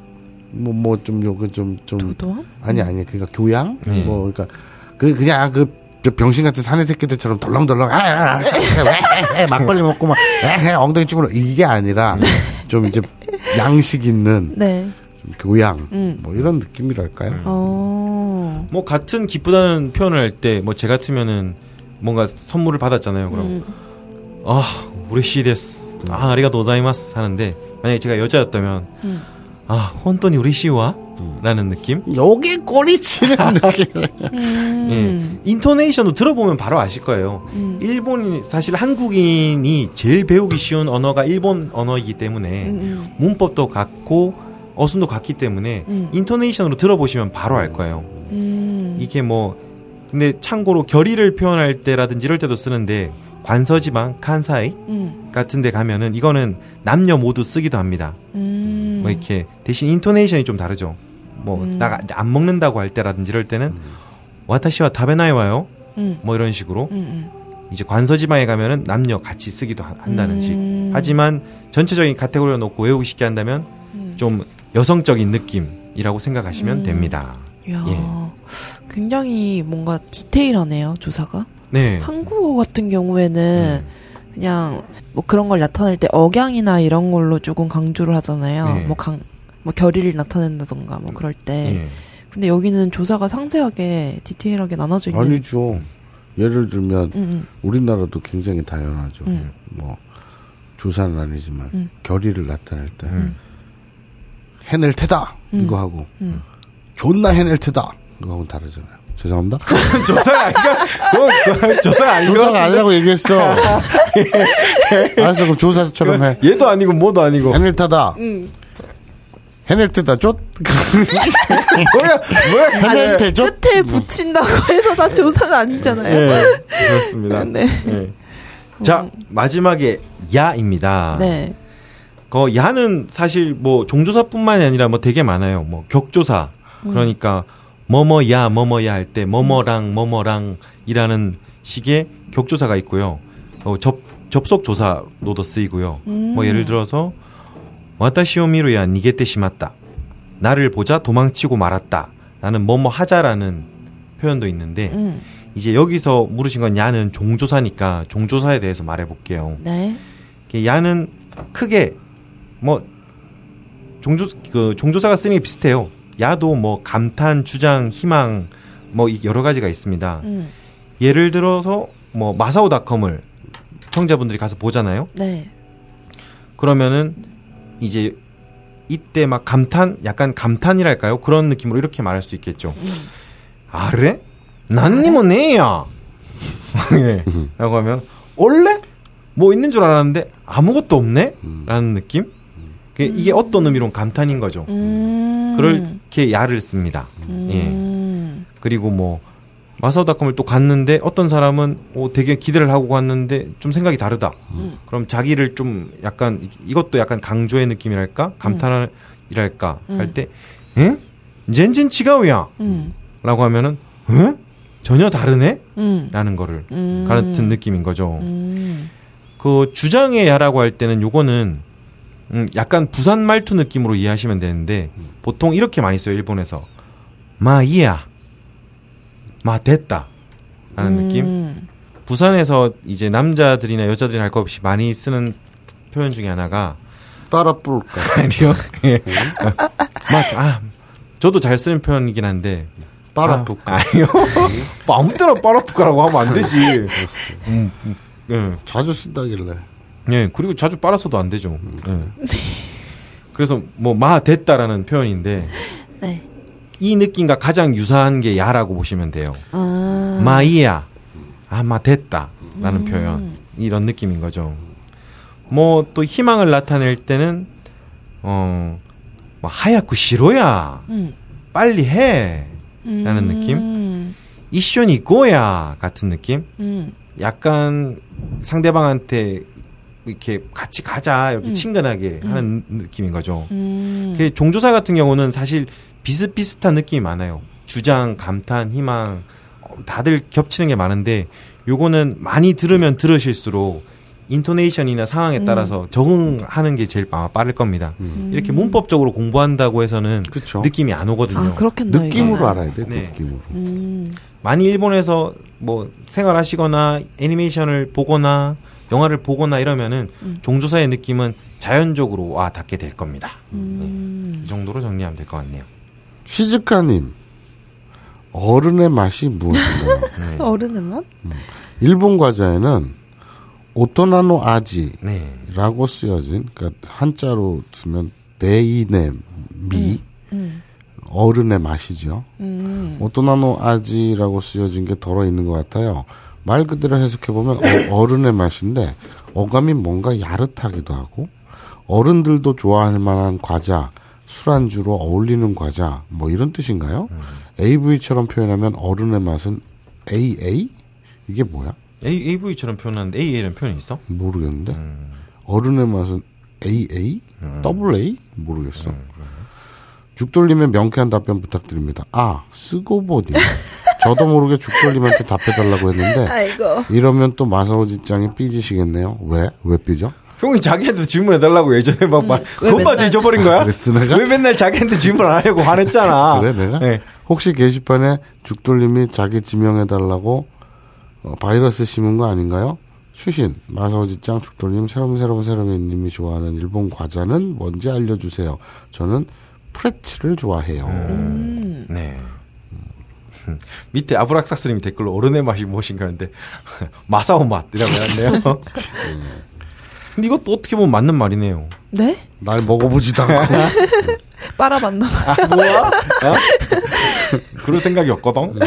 B: 뭐 뭐 좀 요거 좀 좀
D: 도도함?
B: 아니 아니 그러니까 교양
C: 네.
B: 뭐 그러니까 그 그냥 그 병신 같은 사내 새끼들처럼 덜렁덜렁 아, 아, 아, 막걸리 먹고 막 에, 엉덩이 쭈그러 이게 아니라 좀 이제 양식 있는
D: 네.
B: 좀 교양
D: 음.
B: 뭐 이런 느낌이랄까요?
D: 어.
C: 뭐 같은 기쁘다는 표현을 할 때 뭐 제 같으면은 뭔가 선물을 받았잖아요. 그럼
D: 음.
C: 아 우레시 데스 아 아리가또 고자이마스 하는데 만약에 제가 여자였다면
D: 음.
C: 아 혼돈이 우리 시와 라는 느낌
B: 여기 꼬리치는 느낌.
D: 음.
C: 예. 인토네이션도 들어보면 바로 아실 거예요
D: 음.
C: 일본이 사실 한국인이 제일 배우기 쉬운 언어가 일본 언어이기 때문에
D: 음.
C: 문법도 같고 어순도 같기 때문에
D: 음.
C: 인토네이션으로 들어보시면 바로 알 거예요
D: 음.
C: 이게 뭐 근데 참고로 결의를 표현할 때라든지 이럴 때도 쓰는데 관서지방 칸사이
D: 음.
C: 같은 데 가면은 이거는 남녀 모두 쓰기도 합니다.
D: 음.
C: 뭐 이렇게 대신 인토네이션이 좀 다르죠. 뭐
D: 음.
C: 나안 먹는다고 할 때라든지 이럴 때는 와타시와 타베나이 와요.
D: 음.
C: 뭐 이런 식으로
D: 음.
C: 이제 관서지방에 가면은 남녀 같이 쓰기도 한- 한다는
D: 음.
C: 식. 하지만 전체적인 카테고리로 놓고 외우기 쉽게 한다면
D: 음.
C: 좀 여성적인 느낌이라고 생각하시면
D: 음.
C: 됩니다.
D: 야,
C: 예.
D: 굉장히 뭔가 디테일하네요 조사가.
C: 네.
D: 한국어 같은 경우에는
C: 음.
D: 그냥 뭐 그런 걸 나타낼 때 억양이나 이런 걸로 조금 강조를 하잖아요.
C: 네.
D: 뭐 강, 뭐 결의를 나타낸다던가 뭐 그럴 때.
C: 예.
D: 근데 여기는 조사가 상세하게 디테일하게 나눠져 있는.
B: 아니죠. 예를 들면
D: 음,
B: 우리나라도 굉장히 다양하죠.
D: 음.
B: 뭐 조사는 아니지만
D: 음.
B: 결의를 나타낼 때
C: 음.
B: 해낼 테다
D: 음.
B: 이거 하고
D: 음.
B: 존나 해낼 테다 이거 하고는 다르잖아요. 죄송합니다.
C: 조사가 아닌가? 그건- 그건 조사가 아닌 것
B: 조사가
C: 같은데.
B: 아니라고 얘기했어. 알았어 그럼 조사처럼 해.
C: 얘도 아니고 뭐도 아니고.
B: 해낼 테다.
D: 음.
B: 해낼 테다 쫓.
C: 뭐야, 뭐야,
B: 해낼. 테 쫓.
D: 끝에 붙인다고 해서 다 조사가 아니잖아요.
C: 예, 그렇습니다.
D: 네.
C: 예. 자, 마지막에 야입니다.
D: 네.
C: 그 야는 사실 뭐 종조사뿐만이 아니라 뭐 되게 많아요. 뭐 격조사. 그러니까 뭐뭐야 뭐뭐야 할 때 뭐뭐랑 뭐뭐랑이라는 식의 격조사가 있고요. 어, 접 접속 조사로도 쓰이고요.
D: 음.
C: 뭐 예를 들어서 와타시오 미루야 니게테 시마다. 나를 보자 도망치고 말았다. 나는 뭐뭐 하자라는 표현도 있는데
D: 음.
C: 이제 여기서 물으신 건 야는 종조사니까 종조사에 대해서 말해 볼게요.
D: 네.
C: 야는 크게 뭐 종조 그 종조사가 쓰는 게 비슷해요. 야도 뭐 감탄, 주장, 희망 뭐이 여러 가지가 있습니다.
D: 음.
C: 예를 들어서 뭐 마사오닷컴을 청자분들이 가서 보잖아요.
D: 네.
C: 그러면은 이제 이때 막 감탄, 약간 감탄이랄까요? 그런 느낌으로 이렇게 말할 수 있겠죠. 아래? 난니뭐 네야. 예. 라고 하면 원래 뭐 있는 줄 알았는데 아무것도 없네? 라는 느낌? 그 이게 어떤 의미로 감탄인 거죠.
D: 음.
C: 그렇게 야를 씁니다. 예.
D: 음.
C: 그리고 뭐 마사오닷컴을 또 갔는데 어떤 사람은 오, 되게 기대를 하고 갔는데 좀 생각이 다르다. 그럼 자기를 좀 약간 이- 이것도 약간 강조의 느낌이랄까 감탄이랄까 할 때, 에? 젠젠 치가우야
D: 음.
C: 라고 하면은 에? 전혀 다르네?
D: 음.
C: 라는 거를
D: 음.
C: 같은 느낌인 거죠.
D: 음.
C: 그 주장의 야라고 할 때는 요거는 음, 약간 부산 말투 느낌으로 이해하시면 되는데 보통 이렇게 많이 써요 일본에서 마 이야 마 됐다 라는 느낌
D: 음.
C: 부산에서 이제 남자들이나 여자들이나 할것 없이 많이 쓰는 표현 중에 하나가
B: 따라 뿔까.
C: 아니요 예. 막아 저도 잘 쓰는 표현이긴 한데
B: 뿔까.
C: 아, 아니요 뭐 아무 때나 빨아프까라고 하면 안 되지 음, 음, 예.
B: 자주 쓴다길래.
C: 예, 그리고 자주 빨아서도 안 되죠. 예. 그래서 뭐 마 됐다라는 표현인데
D: 네.
C: 이 느낌과 가장 유사한 게 야라고 보시면 돼요.
D: 아.
C: 마이야. 아, 마 됐다라는 표현. 이런 느낌인 거죠. 뭐 또 희망을 나타낼 때는 어, 뭐 하얗고 싫어야.
D: 음.
C: 빨리 해. 라는 느낌?
D: 음.
C: 이쇼니 고야 같은 느낌?
D: 음.
C: 약간 상대방한테 이렇게 같이 가자 이렇게
D: 음.
C: 친근하게 하는 느낌인 거죠.
D: 음.
C: 그 종조사 같은 경우는 사실 비슷비슷한 느낌이 많아요. 주장, 감탄, 희망 어, 다들 겹치는 게 많은데 요거는 많이 들으면 들으실수록 인토네이션이나 상황에
D: 음.
C: 따라서 적응하는 게 제일 아마 빠를 겁니다. 이렇게 문법적으로 공부한다고 해서는
B: 그쵸.
C: 느낌이 안 오거든요.
D: 아.
B: 느낌으로
D: 이거는.
B: 알아야 돼.
C: 네.
B: 느낌으로.
D: 음.
C: 많이 일본에서 뭐 생활하시거나 애니메이션을 보거나 영화를 보거나 이러면은
D: 음.
C: 종조사의 느낌은 자연적으로 와 닿게 될 겁니다.
D: 음.
C: 이 정도로 정리하면 될 것 같네요.
B: 시즈카님, 어른의 맛이 무엇인가요?
C: 네.
D: 어른의 맛?
B: 일본 과자에는 大人の味라고
C: 네.
B: 쓰여진 그러니까 한자로 쓰면 대인의 미
D: 음.
B: 어른의 맛이죠.
D: 음.
B: 大人の味라고 쓰여진 게 더러 있는 것 같아요. 말 그대로 해석해 보면 어, 른의 맛인데 어감이 뭔가 야릇하기도 하고 어른들도 좋아할 만한 과자, 술안주로 어울리는 과자 뭐 이런 뜻인가요? AV처럼 표현하면 어른의 맛은 AA 이게 뭐야?
C: A, AV처럼 표현하는데 AA라는 표현이 있어?
B: 모르겠는데 어른의 맛은 AA, 더블 A 모르겠어. 죽돌림의 명쾌한 답변 부탁드립니다. 아 쓰고 보니 저도 모르게 죽돌림한테 답해달라고 했는데
D: 아이고.
B: 이러면 또 마사오지짱이 삐지시겠네요. 왜? 왜 삐져?
C: 형이 자기한테 질문해달라고 예전에 막 말,
D: 왜
C: 그것마저
D: 맨날-
C: 잊어버린 거야?
B: 아, 그랬어, 내가?
C: 왜 맨날 자기한테 질문 안 하려고 화냈잖아.
B: 그래 내가?
C: 네.
B: 혹시 게시판에 죽돌림이 자기 지명해달라고 어, 바이러스 심은 거 아닌가요? 추신 마사오지짱 죽돌림 새롬새롬 새롬이님이 좋아하는 일본 과자는 뭔지 알려주세요. 저는 프레츠를 좋아해요.
D: 음.
C: 네. 음. 밑에 아브락사스님이 댓글로 어른의 맛이 무엇인가 하는데 마사오 맛이라고 해놨네요. 근데 이것도 어떻게 보면 맞는 말이네요.
D: 네?
B: 날 먹어보지도 않고
D: 빨아봤나 봐.
C: 아, 뭐야? 어? 그럴 생각이 없거든.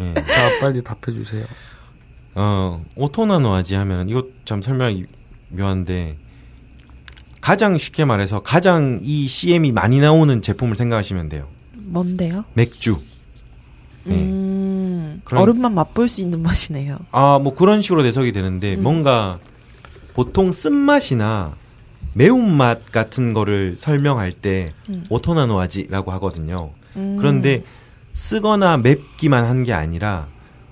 C: 예.
B: 자 빨리 답해주세요.
C: 어, 오토나노 아지 하면은 이거 참 설명이 묘한데 가장 쉽게 말해서 가장 이 CM이 많이 나오는 제품을 생각하시면 돼요.
D: 뭔데요?
C: 맥주. 예.
D: 음.
C: 그런-
D: 얼음만 맛볼 수 있는 맛이네요.
C: 아, 뭐 그런 식으로 해석이 되는데 뭔가 보통 쓴맛이나 매운맛 같은 거를 설명할 때 오토나노 아지라고 하거든요. 그런데 쓰거나 맵기만 한 게 아니라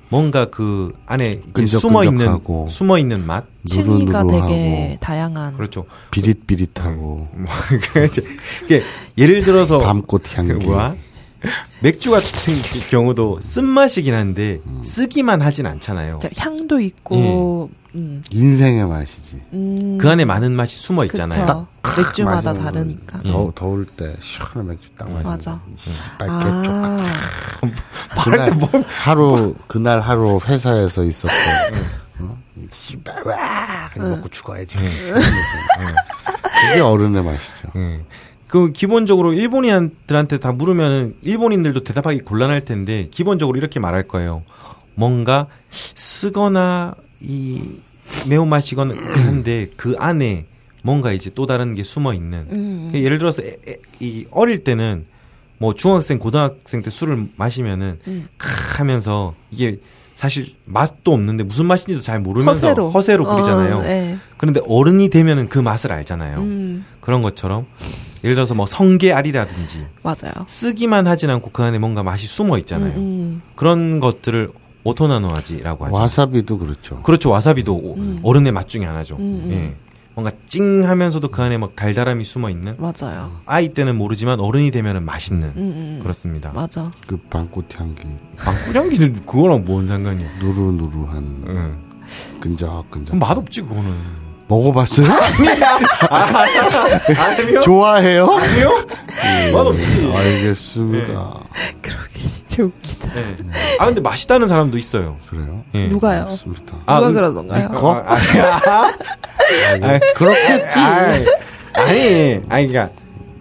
C: 뭔가 그 안에 숨어 있는. 숨어 있는 맛
D: 층위가
B: 누르누르하고.
D: 되게 다양한.
C: 그렇죠.
B: 비릿비릿하고
C: 뭐 이제 이게 예를 들어서
B: 밤꽃
C: 그
B: 향기.
C: 맥주 같은 경우도 쓴맛이긴 한데 쓰기만 하진 않잖아요.
D: 저 향도 있고, 음.
B: 인생의 맛이지.
D: 음.
C: 그 안에 많은 맛이 숨어 있잖아요.
D: 그쵸. 맥주마다 다르니까.
C: 예.
B: 더, 더울 때 시원한 맥주 딱 마시는
D: 맞아.
B: 개쪽.
D: 아,
B: 그날
C: 뭐
B: 하루 그날 하루 회사에서 있었던 어? 씨발 와 먹고 죽어야지. 그게 어른의 맛이죠.
C: 예. 그 기본적으로 일본인들한테 다 물으면은 일본인들도 대답하기 곤란할 텐데 기본적으로 이렇게 말할 거예요. 뭔가 쓰거나 이 매운맛이거나 한데 그 안에 뭔가 이제 또 다른 게 숨어 있는.
D: 음.
C: 예를 들어서 에- 에- 이 어릴 때는 뭐 중학생 고등학생 때 술을 마시면은
D: 음.
C: 크 하면서 이게 사실 맛도 없는데 무슨 맛인지도 잘 모르면서
D: 허세로.
C: 허세로 부리잖아요.
D: 어, 네.
C: 그런데 어른이 되면은 그 맛을 알잖아요.
D: 음,
C: 그런 것처럼 예를 들어서 뭐 성게알이라든지
D: 맞아요.
C: 쓰기만 하진 않고 그 안에 뭔가 맛이 숨어 있잖아요.
D: 음,
C: 그런 것들을 오토나노아지라고 하죠.
B: 와사비도 그렇죠.
C: 그렇죠. 와사비도 오-
D: 음.
C: 어른의 맛 중에 하나죠.
D: 음, 음.
C: 예. 뭔가 찡하면서도 그 안에 막 달달함이 숨어 있는
D: 음, 맞아요.
C: 아이 때는 모르지만 어른이 되면은 맛있는
D: 음, 음.
C: 그렇습니다.
D: 맞아.
B: 그 밤꽃 향기,
C: 방꾸량기는 그거랑 뭔 상관이야?
B: 누루누루한,
C: 응.
B: 끈적끈적.
C: 그럼 맛없지 그거는.
B: 먹어봤어요?
C: 아니요.
B: 좋아해요?
C: 아니요. 맛없지.
B: 알겠습니다.
D: 그러게 진짜 웃기다.
C: 네. 아 근데 맛있다는 사람도 있어요.
B: 그래요?
C: 예.
D: 누가요?
B: 알겠습니다.
C: 아,
D: 누가
C: 음,
D: 그러던가요?
B: 거?
C: 아, 아니야. 아니,
B: 그렇겠지.
C: 아니, 아니, 아니, 그러니까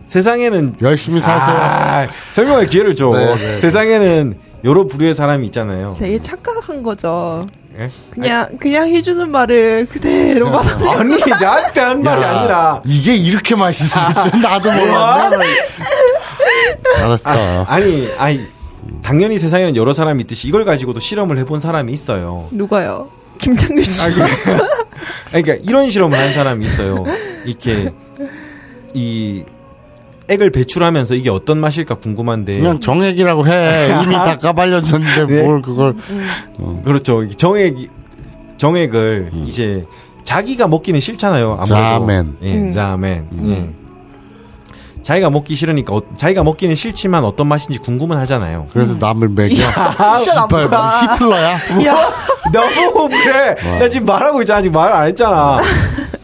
C: 세상에는
B: 열심히 사세요.
C: 아, 설명할 기회를 줘.
B: 네, 네.
C: 세상에는 여러 부류의 사람이 있잖아요.
D: 되게 착각한 거죠.
C: 예?
D: 그냥 그냥 해주는 말을 그대로 받아.
C: 아니 나한테 한 말이
B: 야,
C: 아니라
B: 이게 이렇게 맛있을 줄 나도 몰랐네. 알았어.
C: 아니 아니 당연히 세상에는 여러 사람이 있듯이 이걸 가지고도 실험을 해본 사람이 있어요.
D: 누가요? 김창규 씨.
C: 아, 그래. 아니, 그러니까 이런 실험을 한 사람이 있어요. 이렇게 이 액을 배출하면서 이게 어떤 맛일까 궁금한데
B: 그냥 정액이라고 해. 이미 다 까발려졌는데
C: 네.
B: 뭘 그걸.
C: 그렇죠. 이 정액 정액을 이제 자기가 먹기는 싫잖아요. 아무래도.
B: 자멘.
C: 예,
D: 음.
C: 자멘. 예. 자기가 먹기 싫으니까 어- 자기가 먹기는 싫지만 어떤 맛인지 궁금은 하잖아요.
B: 그래서 남을 먹여.
D: 진짜
B: 씨발,
D: 나쁘다.
B: 히틀러야?
C: 야, 너무 그래. 나 지금 말하고 있잖아. 아직 말 안 했잖아.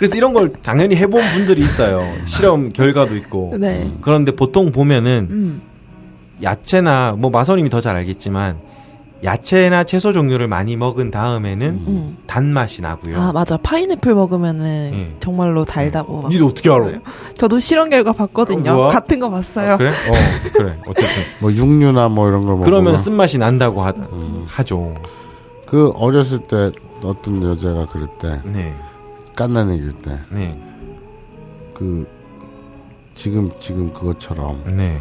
C: 그래서 이런 걸 당연히 해본 분들이 있어요. 실험 결과도 있고.
D: 네.
C: 그런데 보통 보면은
D: 음.
C: 야채나 뭐 마선님이 더 잘 알겠지만 야채나 채소 종류를 많이 먹은 다음에는
D: 음.
C: 단맛이 나고요.
D: 아 맞아 파인애플 먹으면은
C: 예.
D: 정말로 달다고. 막
C: 니도 어떻게 알아?
D: 저도 실험 결과 봤거든요.
C: 어?
D: 같은 거 봤어요.
C: 아, 그래? 어, 그래. 어쨌든.
B: 뭐 육류나 뭐 이런 걸 먹으면
C: 그러면 쓴 맛이 난다고 하,
B: 음.
C: 하죠.
B: 그 어렸을 때 어떤 여자가 그랬대.
C: 네.
B: 깐나내길 때.
C: 네.
B: 그 지금 지금 그것처럼
C: 네.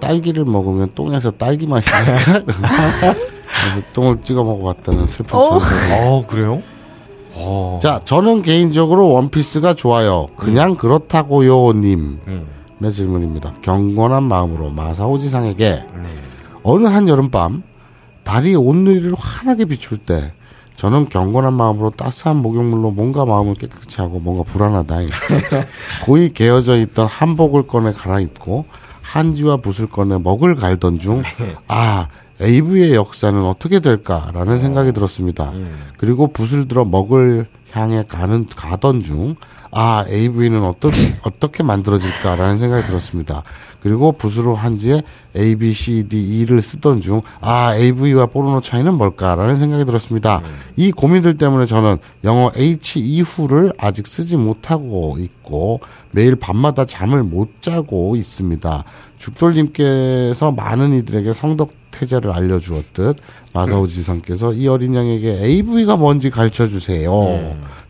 B: 딸기를 먹으면 똥에서 딸기 맛이 날까? 그래서 똥을 찍어 먹어봤다는 슬픈
D: 어.
B: 전설.
C: 어, 그래요? 어.
B: 자, 저는 개인적으로 원피스가 좋아요. 그냥 그렇다고요님의
C: 네.
B: 질문입니다. 경건한 마음으로 마사오지상에게
C: 네.
B: 어느 한 여름밤 달이 온누리를 환하게 비출 때 저는 경건한 마음으로 따스한 목욕물로 뭔가 마음을 깨끗이 하고 뭔가 불안하다. 고이 개어져 있던 한복을 꺼내 갈아입고 한지와 붓을 꺼내 먹을 갈던 중 아, AV의 역사는 어떻게 될까라는 생각이 들었습니다. 그리고 붓을 들어 먹을 향해 가는 가던 중 아, AV는 어떻게 어떻게 만들어질까라는 생각이 들었습니다. 그리고 붓으로 한지에 A, B, C, D, E를 쓰던 중 아, AV와 포르노 차이는 뭘까라는 생각이 들었습니다. 이 고민들 때문에 저는 영어 H 이후를 아직 쓰지 못하고 있고 매일 밤마다 잠을 못 자고 있습니다. 죽돌님께서 많은 이들에게 성덕 태제를 알려주었듯 마사오 지성께서 이 어린 양에게 AV가 뭔지 가르쳐 주세요.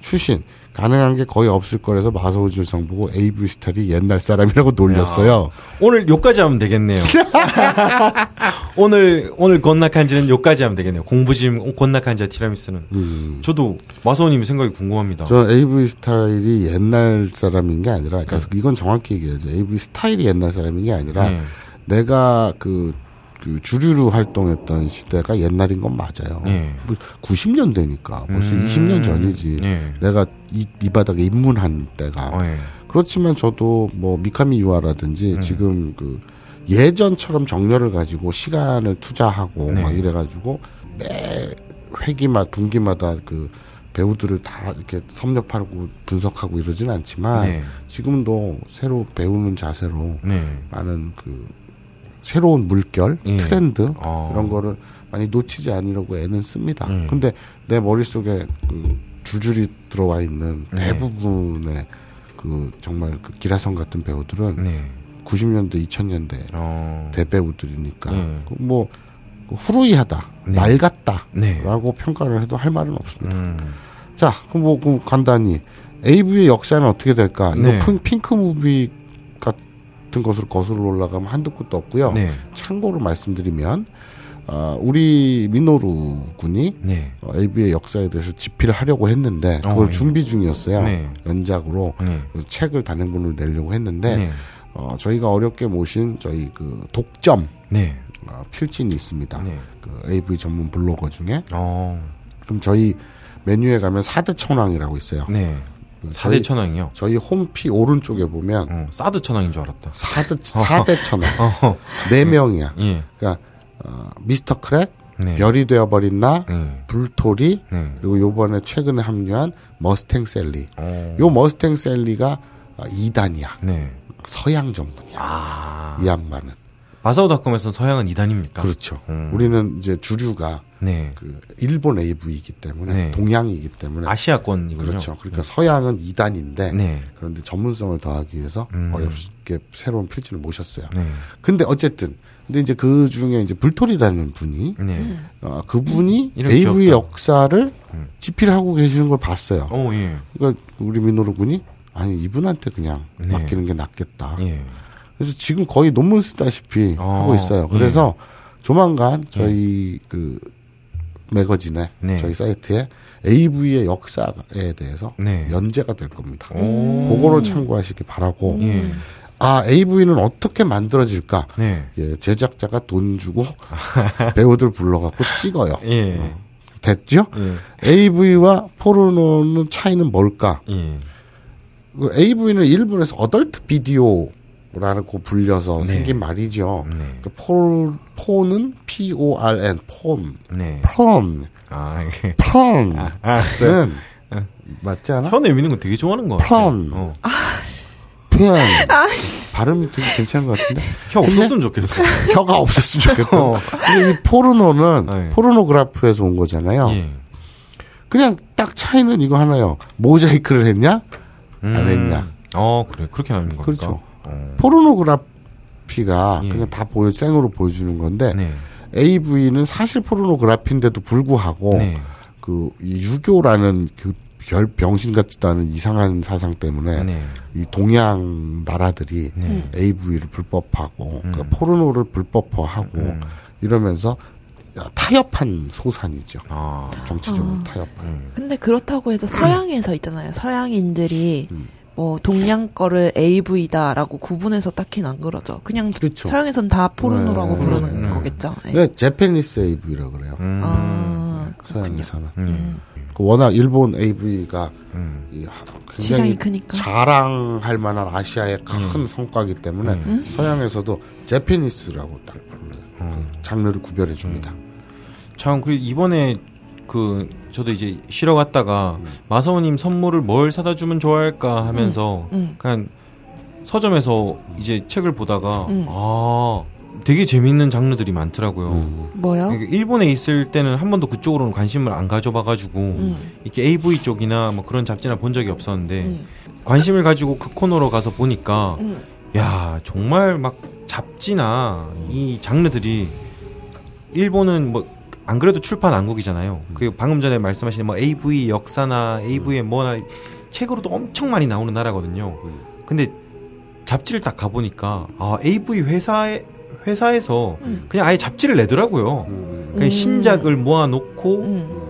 B: 추신 가능한 게 거의 없을 거라서 지성 보고 AV 스타일이 옛날 사람이라고 놀렸어요.
C: 오늘 요까지 하면 되겠네요. 오늘 오늘 건낙한지는 요까지 하면 되겠네요. 공부심 건낙한지와 티라미스는.
B: 음.
C: 저도 마사오님의 생각이 궁금합니다.
B: 저 AV 스타일이 옛날 사람인 게 아니라, 그러니까 이건 정확히 얘기해야죠. AV 스타일이 옛날 사람인 게 아니라,
C: 네.
B: 내가 그, 그 주류로 활동했던 시대가 옛날인 건 맞아요.
C: 네.
B: 뭐 90년대니까 벌써
C: 음.
B: 20년 전이지.
C: 네.
B: 내가 이, 이 바닥에 입문한 때가.
C: 어, 예.
B: 그렇지만 저도 뭐 미카미 유아라든지
C: 음.
B: 지금 그 예전처럼 정열을 가지고 시간을 투자하고
C: 네.
B: 막 이래가지고 매 회기마 분기마다 그 배우들을 다 이렇게 섭렵하고 분석하고 이러진 않지만
C: 네.
B: 지금도 새로 배우는 자세로
C: 네.
B: 많은 그 새로운 물결
C: 예.
B: 트렌드
C: 어.
B: 이런 거를 많이 놓치지 않으려고 애는 씁니다.
C: 음.
B: 근데 내 머릿속에 그 줄줄이 들어와 있는
C: 네.
B: 대부분의 그 정말 그 기라성 같은 배우들은
C: 네.
B: 90년대, 2000년대
C: 어.
B: 대배우들이니까
C: 네.
B: 그뭐 후루이하다,
C: 네.
B: 낡았다라고
C: 네.
B: 평가를 해도 할 말은 없습니다.
C: 음.
B: 자, 그럼 뭐 그럼 간단히 AV의 역사는 어떻게 될까?
C: 네.
B: 이거 핑, 핑크 무비 같은 것으로 거슬러 올라가면 한두 끝도 없고요.
C: 네.
B: 참고로 말씀드리면 어, 우리 미노루 군이
C: 네.
B: 어, AV의 역사에 대해서 집필을 하려고 했는데 그걸
C: 어, 예.
B: 준비 중이었어요.
C: 네.
B: 연작으로
C: 네.
B: 그래서 책을 단행본을 내려고 했는데
C: 네.
B: 어, 저희가 어렵게 모신 저희 그 독점
C: 네.
B: 어, 필진이 있습니다.
C: 네.
B: 그 AV 전문 블로거 중에
C: 어.
B: 그럼 저희 메뉴에 가면 사드 천왕이라고 있어요.
C: 네.
B: 그
C: 사대
B: 저희,
C: 천왕이요.
B: 저희 홈피 오른쪽에 보면
C: 어, 사드 천왕인 줄 알았다.
B: 사드 사대 천왕
C: 어.
B: 네 명이야.
C: 예.
B: 그러니까 어, 미스터 크랙,
C: 네.
B: 별이 되어버린 나,
C: 네.
B: 불토리
C: 네.
B: 그리고 요번에 최근에 합류한 머스탱 셀리.
C: 어.
B: 요 머스탱 셀리가 이단이야.
C: 네.
B: 서양 전문이야.
C: 아.
B: 이 양반은.
C: 마사오닷컴에서는 서양은 이단입니까?
B: 그렇죠.
C: 음.
B: 우리는 이제 주류가
C: 네.
B: 그 일본 AV이기 때문에
C: 네.
B: 동양이기 때문에
C: 아시아권이군요.
B: 그렇죠. 그러니까 서양은 이단인데
C: 네.
B: 그런데 전문성을 더하기 위해서
C: 음.
B: 어렵게 새로운 필진을 모셨어요.
C: 네.
B: 근데 어쨌든 근데 이제 그 중에 이제 불토리라는 분이
C: 네.
B: 어, 그분이 AV
C: 귀엽다.
B: 역사를
C: 음.
B: 집필하고 계시는 걸 봤어요.
C: 오, 예.
B: 그러니까 우리 민노루 군이 아니 이분한테 그냥
C: 네.
B: 맡기는 게 낫겠다.
C: 예.
B: 그래서 지금 거의 논문 쓰다시피
C: 어,
B: 하고 있어요.
C: 예.
B: 그래서 조만간 저희 그 매거진에
C: 네.
B: 저희 사이트에 AV의 역사에 대해서
C: 네.
B: 연재가 될 겁니다.
C: 오.
B: 그거를 참고하시기 바라고.
C: 예.
B: 아 AV는 어떻게 만들어질까?
C: 네.
B: 예, 제작자가 돈 주고 배우들 불러갖고 찍어요.
C: 예.
B: 됐죠?
C: 예.
B: AV와 포르노는 차이는 뭘까?
C: 예.
B: 그 AV는 일본에서 어덜트 비디오 라고 불려서
C: 네.
B: 생긴 말이죠.
C: 네.
B: 그 포, 포는 P O R N 폰,
C: 네.
B: 폰,
C: 아, 이게.
B: 폰은
C: 아,
B: 맞지 않아?
C: 혀 내미는 거 되게 좋아하는 거 같아요.
B: 편.
C: 어.
B: 폰.
D: 아이씨.
B: 발음이 되게 괜찮은 것 같은데
C: 혀 없었으면 좋겠어.
B: 혀가 없었으면 좋겠다. 근데 이 포르노는
C: 네.
B: 포르노그래프에서 온 거잖아요.
C: 예.
B: 그냥 딱 차이는 이거 하나요. 모자이크를 했냐? 안 했냐?
C: 어, 그래. 그렇게 나누는 겁니까?
B: 그렇죠.
C: 어.
B: 포르노그래피가
C: 예.
B: 그냥 다 보여 생으로 보여주는 건데
C: 네.
B: AV는 사실 포르노그래피인데도 불구하고
C: 네.
B: 그이 유교라는 그 별 병신 같지도 않은 이상한 사상 때문에
C: 네.
B: 이 동양 나라들이
C: 네.
B: AV를 불법하고
C: 음.
B: 그러니까 포르노를 불법화하고
C: 음.
B: 이러면서 타협한 소산이죠.
C: 아.
B: 정치적으로
D: 아.
B: 타협한.
C: 음.
D: 근데 그렇다고 해서 서양에서 있잖아요. 서양인들이
B: 음.
D: 뭐 동양 거를 AV다라고 구분해서 딱히는 안 그러죠. 그냥
B: 그렇죠.
D: 서양에선 다 포르노라고
B: 네.
D: 부르는
C: 음.
D: 거겠죠. 네.
B: 네, 제페니스 AV라 그래요.
C: 음.
D: 아.
B: 서양에서는.
C: 음.
B: 그 워낙 일본 AV가
C: 음.
B: 굉장히
D: 크니까.
B: 자랑할 만한 아시아의 큰 성과이기 때문에
C: 음.
B: 서양에서도 제페니스라고 딱 부르는
C: 음.
B: 장르를 구별해 줍니다.
C: 참, 그 이번에 그 저도 이제 쉬러 갔다가
B: 음.
C: 마사오님 선물을 뭘 사다 주면 좋아할까 하면서
D: 음.
C: 그냥 서점에서 이제 책을 보다가
D: 음.
C: 아 되게 재밌는 장르들이 많더라고요.
B: 음.
D: 뭐요?
C: 일본에 있을 때는 한 번도 그쪽으로는 관심을 안 가져봐가지고
D: 음.
C: 이렇게 AV 쪽이나 뭐 그런 잡지나 본 적이 없었는데
D: 음.
C: 관심을 가지고 그 코너로 가서 보니까
D: 음.
C: 야 정말 막 잡지나 이 장르들이 일본은 뭐 안 그래도 출판 왕국이잖아요. 그 방금 전에 말씀하신 뭐 AV 역사나 AV의 뭐나 책으로도 엄청 많이 나오는 나라거든요. 근데 잡지를 딱 가보니까 아 AV 회사에 회사에서
D: 음.
C: 그냥 아예 잡지를 내더라고요.
B: 음.
C: 그냥
D: 음.
C: 신작을 모아놓고
D: 음.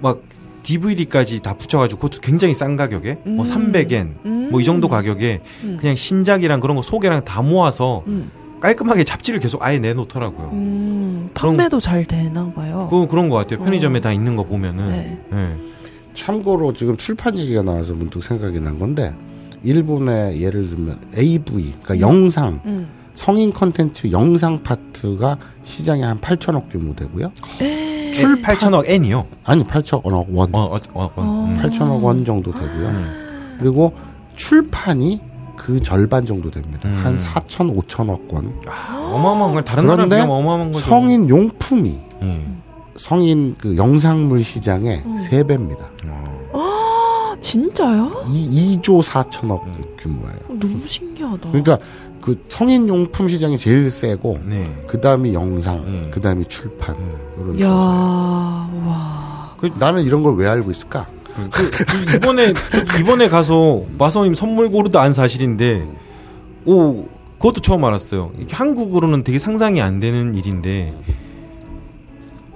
C: 막 DVD까지 다 붙여가지고 그것도 굉장히 싼 가격에 뭐
D: 음.
C: 300엔
D: 음.
C: 뭐이 정도 가격에
D: 음.
C: 그냥 신작이랑 그런 거 소개랑 다 모아서
D: 음.
C: 깔끔하게 잡지를 계속 아예 내놓더라고요.
D: 음. 판매도 잘 되나 봐요.
C: 그 그런 것 같아요. 편의점에
D: 어.
C: 다 있는 거 보면은.
D: 네.
C: 예.
B: 참고로 지금 출판 얘기가 나와서 문득 생각이 난 건데 일본의 예를 들면 AV 그러니까 영상
D: 음.
B: 성인 컨텐츠 영상 파트가 시장이 한 8천억 규모 되고요.
C: 출 8천억 엔이요.
B: 아니 8천억 원.
C: 어, 어, 어, 어. 음.
B: 8천억 원 정도 되고요. 그리고 출판이 그 절반 정도 됩니다.
C: 음.
B: 한 4천 5천억 원.
C: 어마어마한 걸 다른 나라
B: 그런데
C: 비하면 어마어마한 거죠.
B: 성인 용품이
C: 예.
B: 성인 그 영상물 시장의
D: 음.
B: 세 배입니다.
C: 어.
D: 아, 진짜요?
B: 이 2조 4천억 규모예요.
D: 너무 신기하다.
B: 그러니까 그 성인 용품 시장이 제일 세고
C: 네.
B: 그 다음이 영상,
C: 음.
B: 그 다음이 출판. 이런
D: 야. 와.
B: 나는 이런 걸 왜 알고 있을까?
C: 그, 그 이번에 저 이번에 가서 마사오님 선물 고르도 안 사실인데 오 그것도 처음 알았어요. 한국으로는 되게 상상이 안 되는 일인데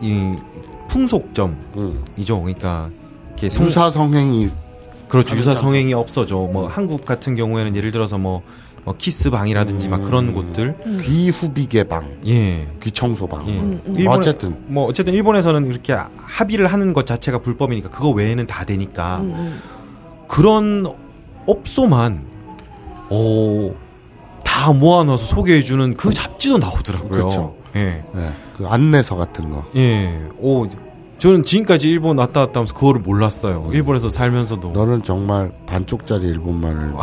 C: 이 풍속점이죠.
B: 응.
C: 그러니까 이렇게 성,
B: 유사 성행이
C: 그렇죠. 유사. 성행이 없어져. 뭐 한국 같은 경우에는 예를 들어서 뭐, 뭐 키스 방이라든지 막 그런
B: 음.
C: 곳들.
B: 귀 후비계 방,
C: 예.
B: 귀 청소 방.
C: 예.
D: 음, 음.
C: 일본에-
B: 어쨌든
C: 뭐 어쨌든 일본에서는 이렇게 합의를 하는 것 자체가 불법이니까 그거 외에는 다 되니까. 그런 업소만 어, 다 모아놔서 소개해주는 그 잡지도 나오더라고요.
B: 그렇죠.
C: 예.
B: 예, 그 안내서 같은 거.
C: 예. 오, 저는 지금까지 일본 왔다 갔다 하면서 그거를 몰랐어요. 일본에서 살면서도.
B: 너는 정말 반쪽짜리 일본만을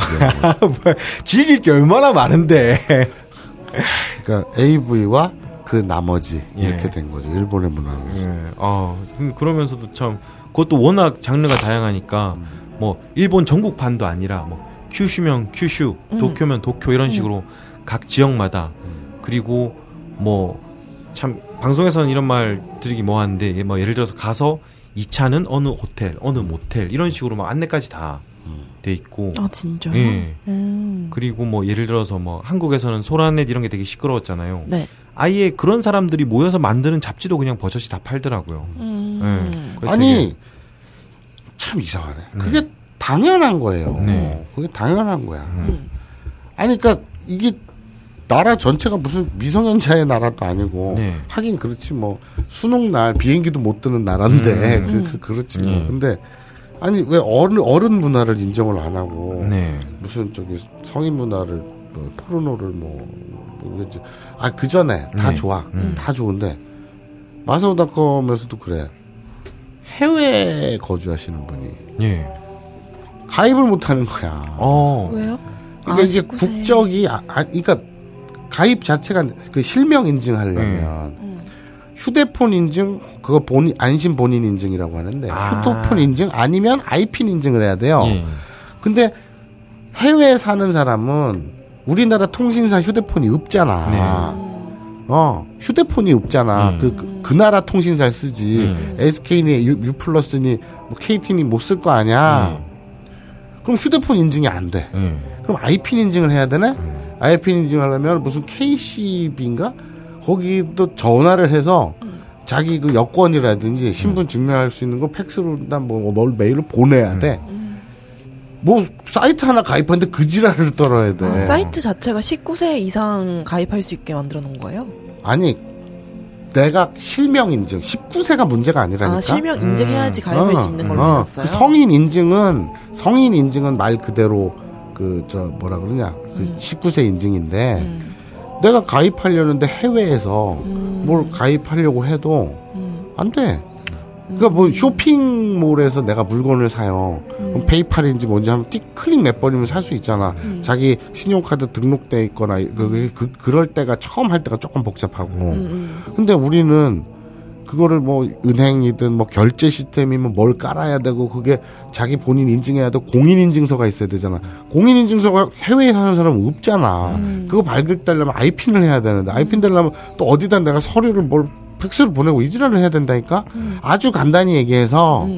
C: 즐길 게 얼마나 많은데.
B: 그러니까 AV와 그 나머지
C: 예.
B: 이렇게 된 거죠. 일본의 문화는.
C: 예. 아, 근데 그러면서도 참 그것도 워낙 장르가 다양하니까 뭐 일본 전국판도 아니라 뭐 큐슈면 큐슈, 도쿄면 도쿄 이런 식으로 각 지역마다 그리고 뭐 참 방송에서는 이런 말 드리기 뭐하는데 뭐 예를 들어서 가서 이 차는 어느 호텔, 어느 모텔 이런 식으로 막 안내까지 다 돼 있고
D: 아, 진짜요?
C: 예.
D: 음.
C: 그리고 뭐 예를 들어서 뭐 한국에서는 소라넷 이런 게 되게 시끄러웠잖아요.
D: 네.
C: 아예 그런 사람들이 모여서 만드는 잡지도 그냥 버젓이 다 팔더라고요.
D: 음.
C: 예.
B: 아니 참 이상하네. 그게 당연한 거예요.
C: 네.
B: 그게 당연한 거야.
D: 음.
B: 아니 그러니까 이게 나라 전체가 무슨 미성년자의 나라도 아니고
C: 네.
B: 하긴 그렇지 뭐 수능 날 비행기도 못 뜨는 나라인데
C: 음.
B: 그, 그, 그 렇지 뭐.
C: 네.
B: 근데 아니 왜 어른 어른 문화를 인정을 안 하고
C: 네.
B: 무슨 저기 성인 문화를 뭐 포르노를 뭐 뭐겠지. 아그 전에 다
C: 네.
B: 좋아.
C: 음.
B: 다 좋은데 마사오닷컴에서도 그래. 해외에 거주하시는 분이
C: 예.
B: 가입을 못 하는 거야.
C: 어.
D: 왜요?
B: 그러니까
D: 아,
B: 이게
D: 19세.
B: 국적이 아, 아 그러니까 가입 자체가 그 실명 인증하려면
D: 음.
B: 휴대폰 인증 그거 본인 안심 본인 인증이라고 하는데
C: 아.
B: 휴대폰 인증 아니면 아이핀 인증을 해야 돼요.
C: 예.
B: 근데 해외에 사는 사람은 우리나라 통신사 휴대폰이 없잖아. 어, 휴대폰이 없잖아.
C: 네.
B: 그, 그, 그 나라 통신사를 쓰지.
C: 네.
B: SK니 U, U 플러스니 뭐 KT니 못 쓸 거 아니야. 그럼 휴대폰 인증이 안 돼.
C: 예.
B: 그럼 아이핀 인증을 해야 되네? 아이핀 인증 하려면 무슨 KCB인가? 거기도 전화를 해서 자기 그 여권이라든지 신분 증명할 수 있는 거 팩스로 뭐 메일로 보내야 돼. 뭐 사이트 하나 가입하는데 그 지랄을 떨어야 돼.
D: 아, 사이트 자체가 19세 이상 가입할 수 있게 만들어 놓은 거예요?
B: 아니 내가 실명 인증 19세가 문제가 아니라니까.
D: 아, 실명 인증해야지 가입할 수 있는 걸로
B: 어? 그 성인 인증은 성인 인증은 말 그대로 그 저 뭐라 그러냐 그 19세 인증인데
D: 음.
B: 내가 가입하려는데 해외에서 뭘 가입하려고 해도
D: 음.
B: 안 돼. 그러니까 뭐 쇼핑몰에서 내가 물건을 사요. 그럼 페이팔인지 뭔지 하면 띡 클릭 몇 번이면 살 수 있잖아. 자기 신용카드 등록돼 있거나 그, 그 그럴 때가 처음 할 때가 조금 복잡하고.
D: 음,
B: 근데 우리는 그거를 뭐 은행이든 뭐 결제 시스템이면 뭘 깔아야 되고 그게 자기 본인 인증해야 되고 공인 인증서가 있어야 되잖아. 공인 인증서가 해외에 사는 사람은 없잖아. 그거 발급되려면 아이핀을 해야 되는데 아이핀 되려면 또 어디다 내가 서류를 뭘 팩스로 보내고 이지랄을 해야 된다니까. 아주 간단히 얘기해서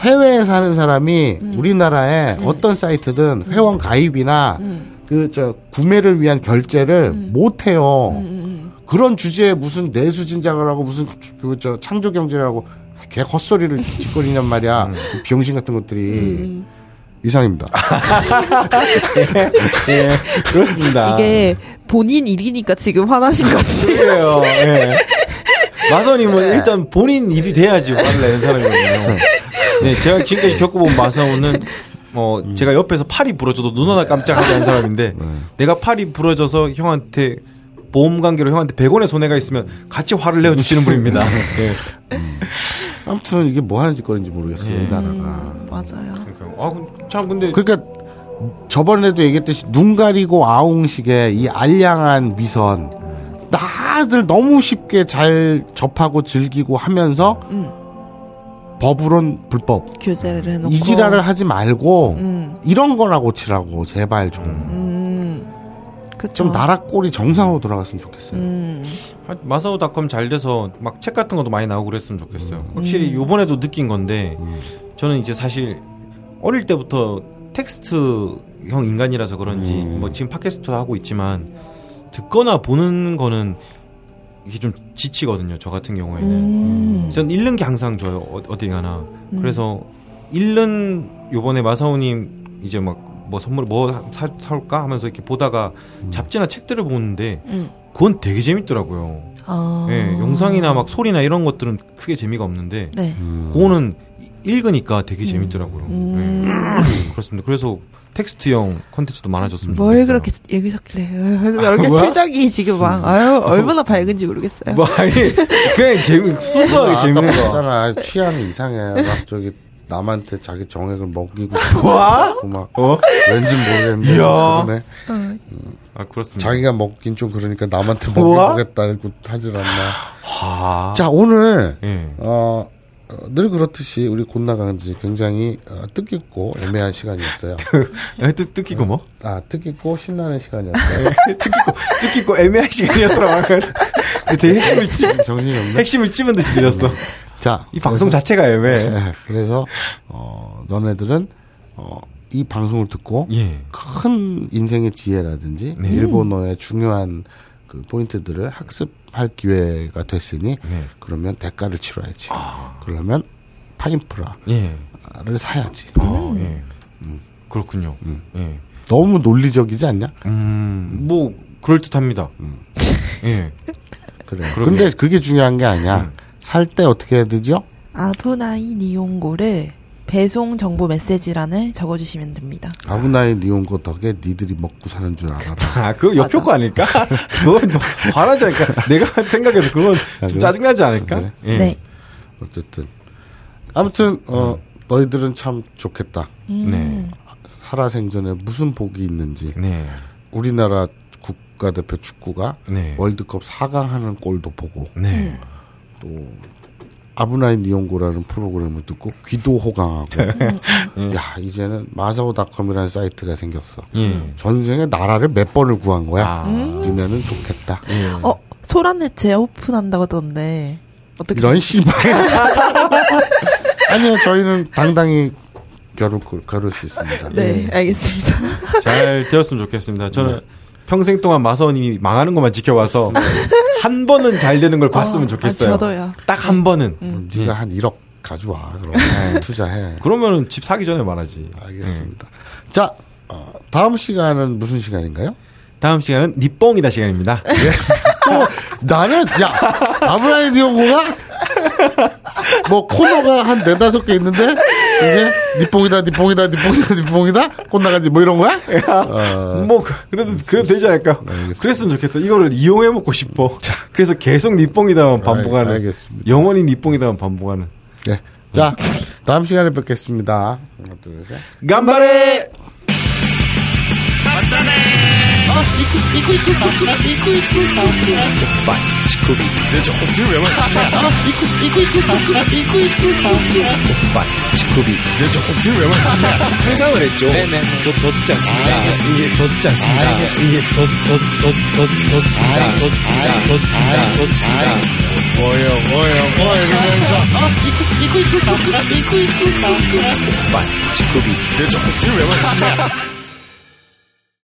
B: 해외에 사는 사람이 우리나라에 어떤 사이트든 회원 가입이나 그 저 구매를 위한 결제를 못 해요. 그런 주제에 무슨 내수 진작을 하고 무슨 그저 창조 경제라고 개 헛소리를 짓거리냔 말이야. 그 병신 같은 것들이 이상입니다.
C: 예. 그렇습니다.
D: 이게 본인 일이니까 지금 화나신 거지.
C: 그래요. 예. 마사오님은 일단 본인 일이 돼야지 화를 내는 사람이거든요. 네, 제가 지금까지 겪어본 마사오는 어 제가 옆에서 팔이 부러져도 눈 하나 깜짝하지 않은 사람인데 내가 팔이 부러져서 형한테 보험 관계로 형한테 100원의 손해가 있으면 같이 화를 내어 주시는 분입니다. 예.
B: 아무튼 이게 뭐 하는 짓거리인지 모르겠어요. 이 나라가.
D: 맞아요.
C: 그러니까 아, 근- 참 근데
B: 그러니까 저번에도 얘기했듯이 눈 가리고 아웅식의 이 알량한 위선 다들 너무 쉽게 잘 접하고 즐기고 하면서 법으론 불법
D: 규제를 해놓고.
B: 이지랄을 하지 말고
D: 음,
B: 이런 거나 고치라고 제발 좀.
D: 음. 그쵸.
B: 좀 나라 꼴이 정상으로 돌아갔으면 좋겠어요.
D: 음,
C: 마사오닷컴 잘 돼서 막 책 같은 것도 많이 나오고 그랬으면 좋겠어요. 확실히 요번에도 느낀 건데 저는 이제 사실 어릴 때부터 텍스트형 인간이라서 그런지 뭐 지금 팟캐스트 하고 있지만 듣거나 보는 거는 이게 좀 지치거든요. 저 같은 경우에는.
D: 음.
C: 전 읽는 게 항상 좋아요. 어- 어딜 가나. 그래서 읽는 요번에 마사오님 이제 막 뭐 선물 뭐 사, 사올까 하면서 이렇게 보다가 잡지나 책들을 보는데
D: 음.
C: 그건 되게 재밌더라고요.
D: 아.
C: 예, 영상이나 막 소리나 이런 것들은 크게 재미가 없는데
D: 네.
C: 그거는 이- 읽으니까 되게 재밌더라고요.
D: 음.
C: 예. 그렇습니다. 그래서 텍스트형 콘텐츠도 많아졌으면
D: 뭘
C: 좋겠어요.
D: 그렇게 읽으셨길래 이렇게
C: 뭐야?
D: 표정이 지금 막 아유 얼마나 밝은지 모르겠어요.
C: 뭐 아니 그냥 재미 순수하게
B: 아까
C: 재밌는 거.
B: 봤잖아. 취향이 이상해. 막 저기 남한테 자기 정액을 먹이고
C: 와?
B: 싶고 막
C: 어?
B: 왠지 모르겠는데
C: 이야.
B: 그러네.
C: 아 그렇습니다.
B: 자기가 먹긴 좀 그러니까 남한테
C: 우와?
B: 먹여보겠다고 하질 않나.
C: 아.
B: 자 오늘
C: 예.
B: 어, 어, 늘 그렇듯이 우리 곤나간 지 굉장히 어, 뜻깊고 애매한 시간이었어요.
C: 에, 뜻 뜻깊고 뭐?
B: 아 뜻깊고 신나는 시간이었어요.
C: 뜻깊고 뜻깊고 애매한 시간이었어라고 하면 되게 핵심을 찝
B: 정신이 없네.
C: 핵심을 찝은 듯이 들렸어.
B: 자,
C: 이 방송 자체가 애매해.
B: 네, 그래서 어, 너네들은 어, 이 방송을 듣고
C: 예.
B: 큰 인생의 지혜라든지
C: 네.
B: 일본어의 중요한 그 포인트들을 학습할 기회가 됐으니
C: 네.
B: 그러면 대가를 치러야지. 그러면 파인프라를
C: 예.
B: 사야지.
C: 아, 예. 그렇군요. 예.
B: 너무 논리적이지 않냐?
C: 음, 뭐 그럴 듯합니다. 예.
B: 그래.
C: 그러게.
B: 근데 그게 중요한 게 아니야. 살 때 어떻게 해야 되죠?
D: 아브나이 니온고를 배송 정보 메시지란에 적어주시면 됩니다.
B: 아브나이 니온고 덕에 니들이 먹고 사는 줄 알아라.
C: 아, 그거 역효과 아닐까? 그건 좀 화나지 않을까? 내가 생각해도 그건 좀
B: 그래?
C: 짜증나지 않을까?
B: 그래?
C: 예.
D: 네.
B: 어쨌든 아무튼 어 너희들은 참 좋겠다.
C: 네.
B: 살아생전에 무슨 복이 있는지
C: 네.
B: 우리나라 국가대표 축구가
C: 네.
B: 월드컵 4강 하는 꼴도 보고
C: 네.
B: 또 아브나인 니온고라는 프로그램을 듣고 귀도 호강하고 야 이제는 마사오닷컴이라는 사이트가 생겼어.
C: 예.
B: 전생에 나라를 몇 번을 구한 거야.
C: 아.
B: 니네는 좋겠다.
D: 어, 소란의 재오픈한다고 하던데. 어떻게.
B: 이런 씨발. 아니요 저희는 당당히 겨룰 겨룰 수 있습니다.
D: 네, 알겠습니다.
C: 잘 되었으면 좋겠습니다. 저는 평생 동안 마사오님이 망하는 것만 지켜와서 한 번은 잘 되는 걸 봤으면
D: 어,
C: 좋겠어요.
D: 아, 저도요.
C: 딱 한 번은.
B: 그럼
C: 예.
B: 네가 한 1억 가져와. 그럼 투자해.
C: 그러면은 집 사기 전에 말하지.
B: 알겠습니다. 자 어, 다음 시간은 무슨 시간인가요?
C: 다음 시간은 니뽕이다 시간입니다.
B: 또 나는 야 아브라이 디오고가 뭐 코너가 한 네다섯 개 있는데 이게 니뽕이다 니뽕이다 니뽕이다 니뽕이다 꽃나간지 뭐 이런 거야? 어,
C: 뭐 그- 그래도 그래도 되지 않을까? 그랬으면 좋겠다. 이거를 이용해 먹고 싶어. 그래서 계속 니뽕이다만 반복하는.
B: 알- 알겠습니다.
C: 영원히 니뽕이다만 반복하는.
B: 네. 자 다음 시간에 뵙겠습니다. 하나 둘 셋.
C: 간발 行
A: く行く行く行く行く行くバイ乳首出ちゃこっちもやばい行く行く行く行く行く行くバイ
B: 乳首出ちゃこっちも
A: やばい目覚めれちょちょ
C: 取っちゃすぎだすげえ取っちゃすぎだすげえ取っ取っ取っ取っ取っ取っ取っ取っ取っ取っ取っ
B: おいおいおいおいルベンさん行く行く行く行く行く行く
C: バイ乳首
B: 出ちゃこっちもやばい